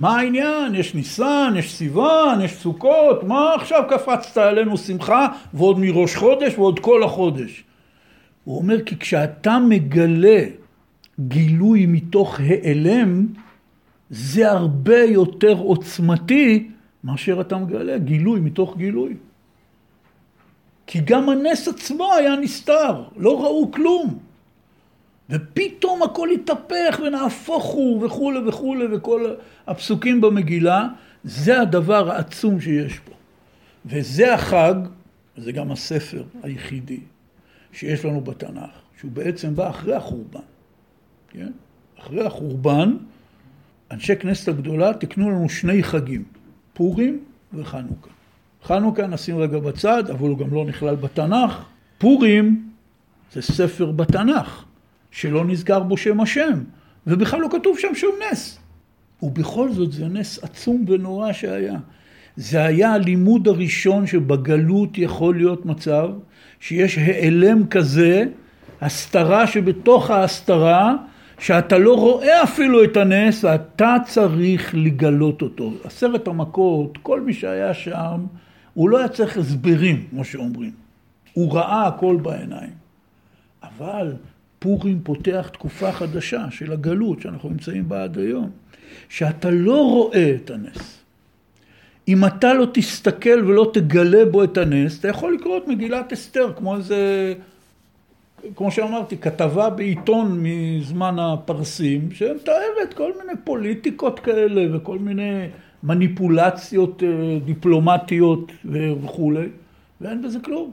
מה העניין? יש ניסן, יש סיוון, יש סוכות, מה עכשיו קפצת עלינו שמחה ועוד מראש חודש ועוד כל החודש? הוא אומר כי כשאתה מגלה גילוי מתוך העלם, זה הרבה יותר עוצמתי מאשר אתה מגלה גילוי מתוך גילוי. כי גם הנס עצמו היה נסתר, לא ראו כלום. ופתאום הכל התהפך ונהפוך הוא וכולי וכולי וכל הפסוקים במגילה, זה הדבר העצום שיש פה. וזה החג, וזה גם הספר היחידי שיש לנו בתנ"ך, שהוא בעצם בא אחרי החורבן. כן? אחרי החורבן, אנשי כנסת הגדולה תקנו לנו שני חגים, פורים וחנוכה. חנוכה נשים רגע בצד, אבל הוא גם לא נכלל בתנ"ך. פורים זה ספר בתנ"ך. שלא נזכר בו שם השם, ובכלל לא כתוב שם שום נס. ובכל זאת זה נס עצום ונורא שהיה. זה היה הלימוד הראשון שבגלות יכול להיות מצב שיש העלם כזה, הסתרה שבתוך ההסתרה, שאתה לא רואה אפילו את הנס, ואתה צריך לגלות אותו. עשרת המכות, כל מי שהיה שם, הוא לא היה צריך הסברים, כמו שאומרים. הוא ראה הכל בעיניים. אבל פורים פותח תקופה חדשה של הגלות שאנחנו נמצאים בה עד היום, שאתה לא רואה את הנס. אם אתה לא תסתכל ולא תגלה בו את הנס, אתה יכול לקרוא את מגילת אסתר כמו איזה, כמו שאמרתי, כתבה בעיתון מזמן הפרסים, שמתארת כל מיני פוליטיקות כאלה וכל מיני מניפולציות אה, דיפלומטיות וכולי, ואין בזה כלום.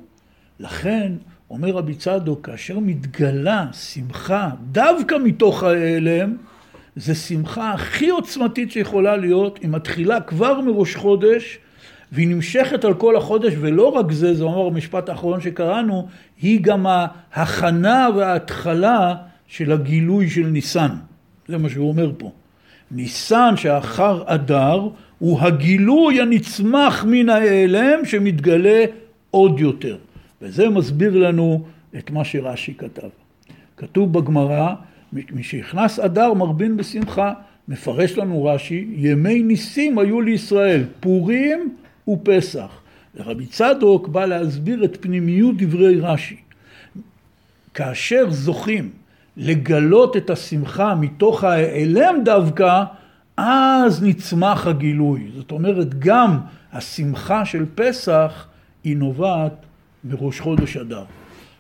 לכן, אומר רבי צדוק, כאשר מתגלה שמחה דווקא מתוך ההלם, זה שמחה הכי עוצמתית שיכולה להיות, היא מתחילה כבר מראש חודש, והיא נמשכת על כל החודש, ולא רק זה, זה אומר המשפט האחרון שקראנו, היא גם ההכנה וההתחלה של הגילוי של ניסן. זה מה שהוא אומר פה. ניסן שאחר אדר הוא הגילוי הנצמח מן ההיעלם שמתגלה עוד יותר. וזה מסביר לנו את מה שרש"י כתב. כתוב בגמרא, משנכנס אדר מרבין בשמחה, מפרש לנו רש"י, ימי ניסים היו לישראל, פורים ופסח. ורבי צדוק בא להסביר את פנימיות דברי רש"י. כאשר זוכים לגלות את השמחה מתוך ההיעלם דווקא, אז נצמח הגילוי. זאת אומרת, גם השמחה של פסח היא נובעת מראש חודש אדר.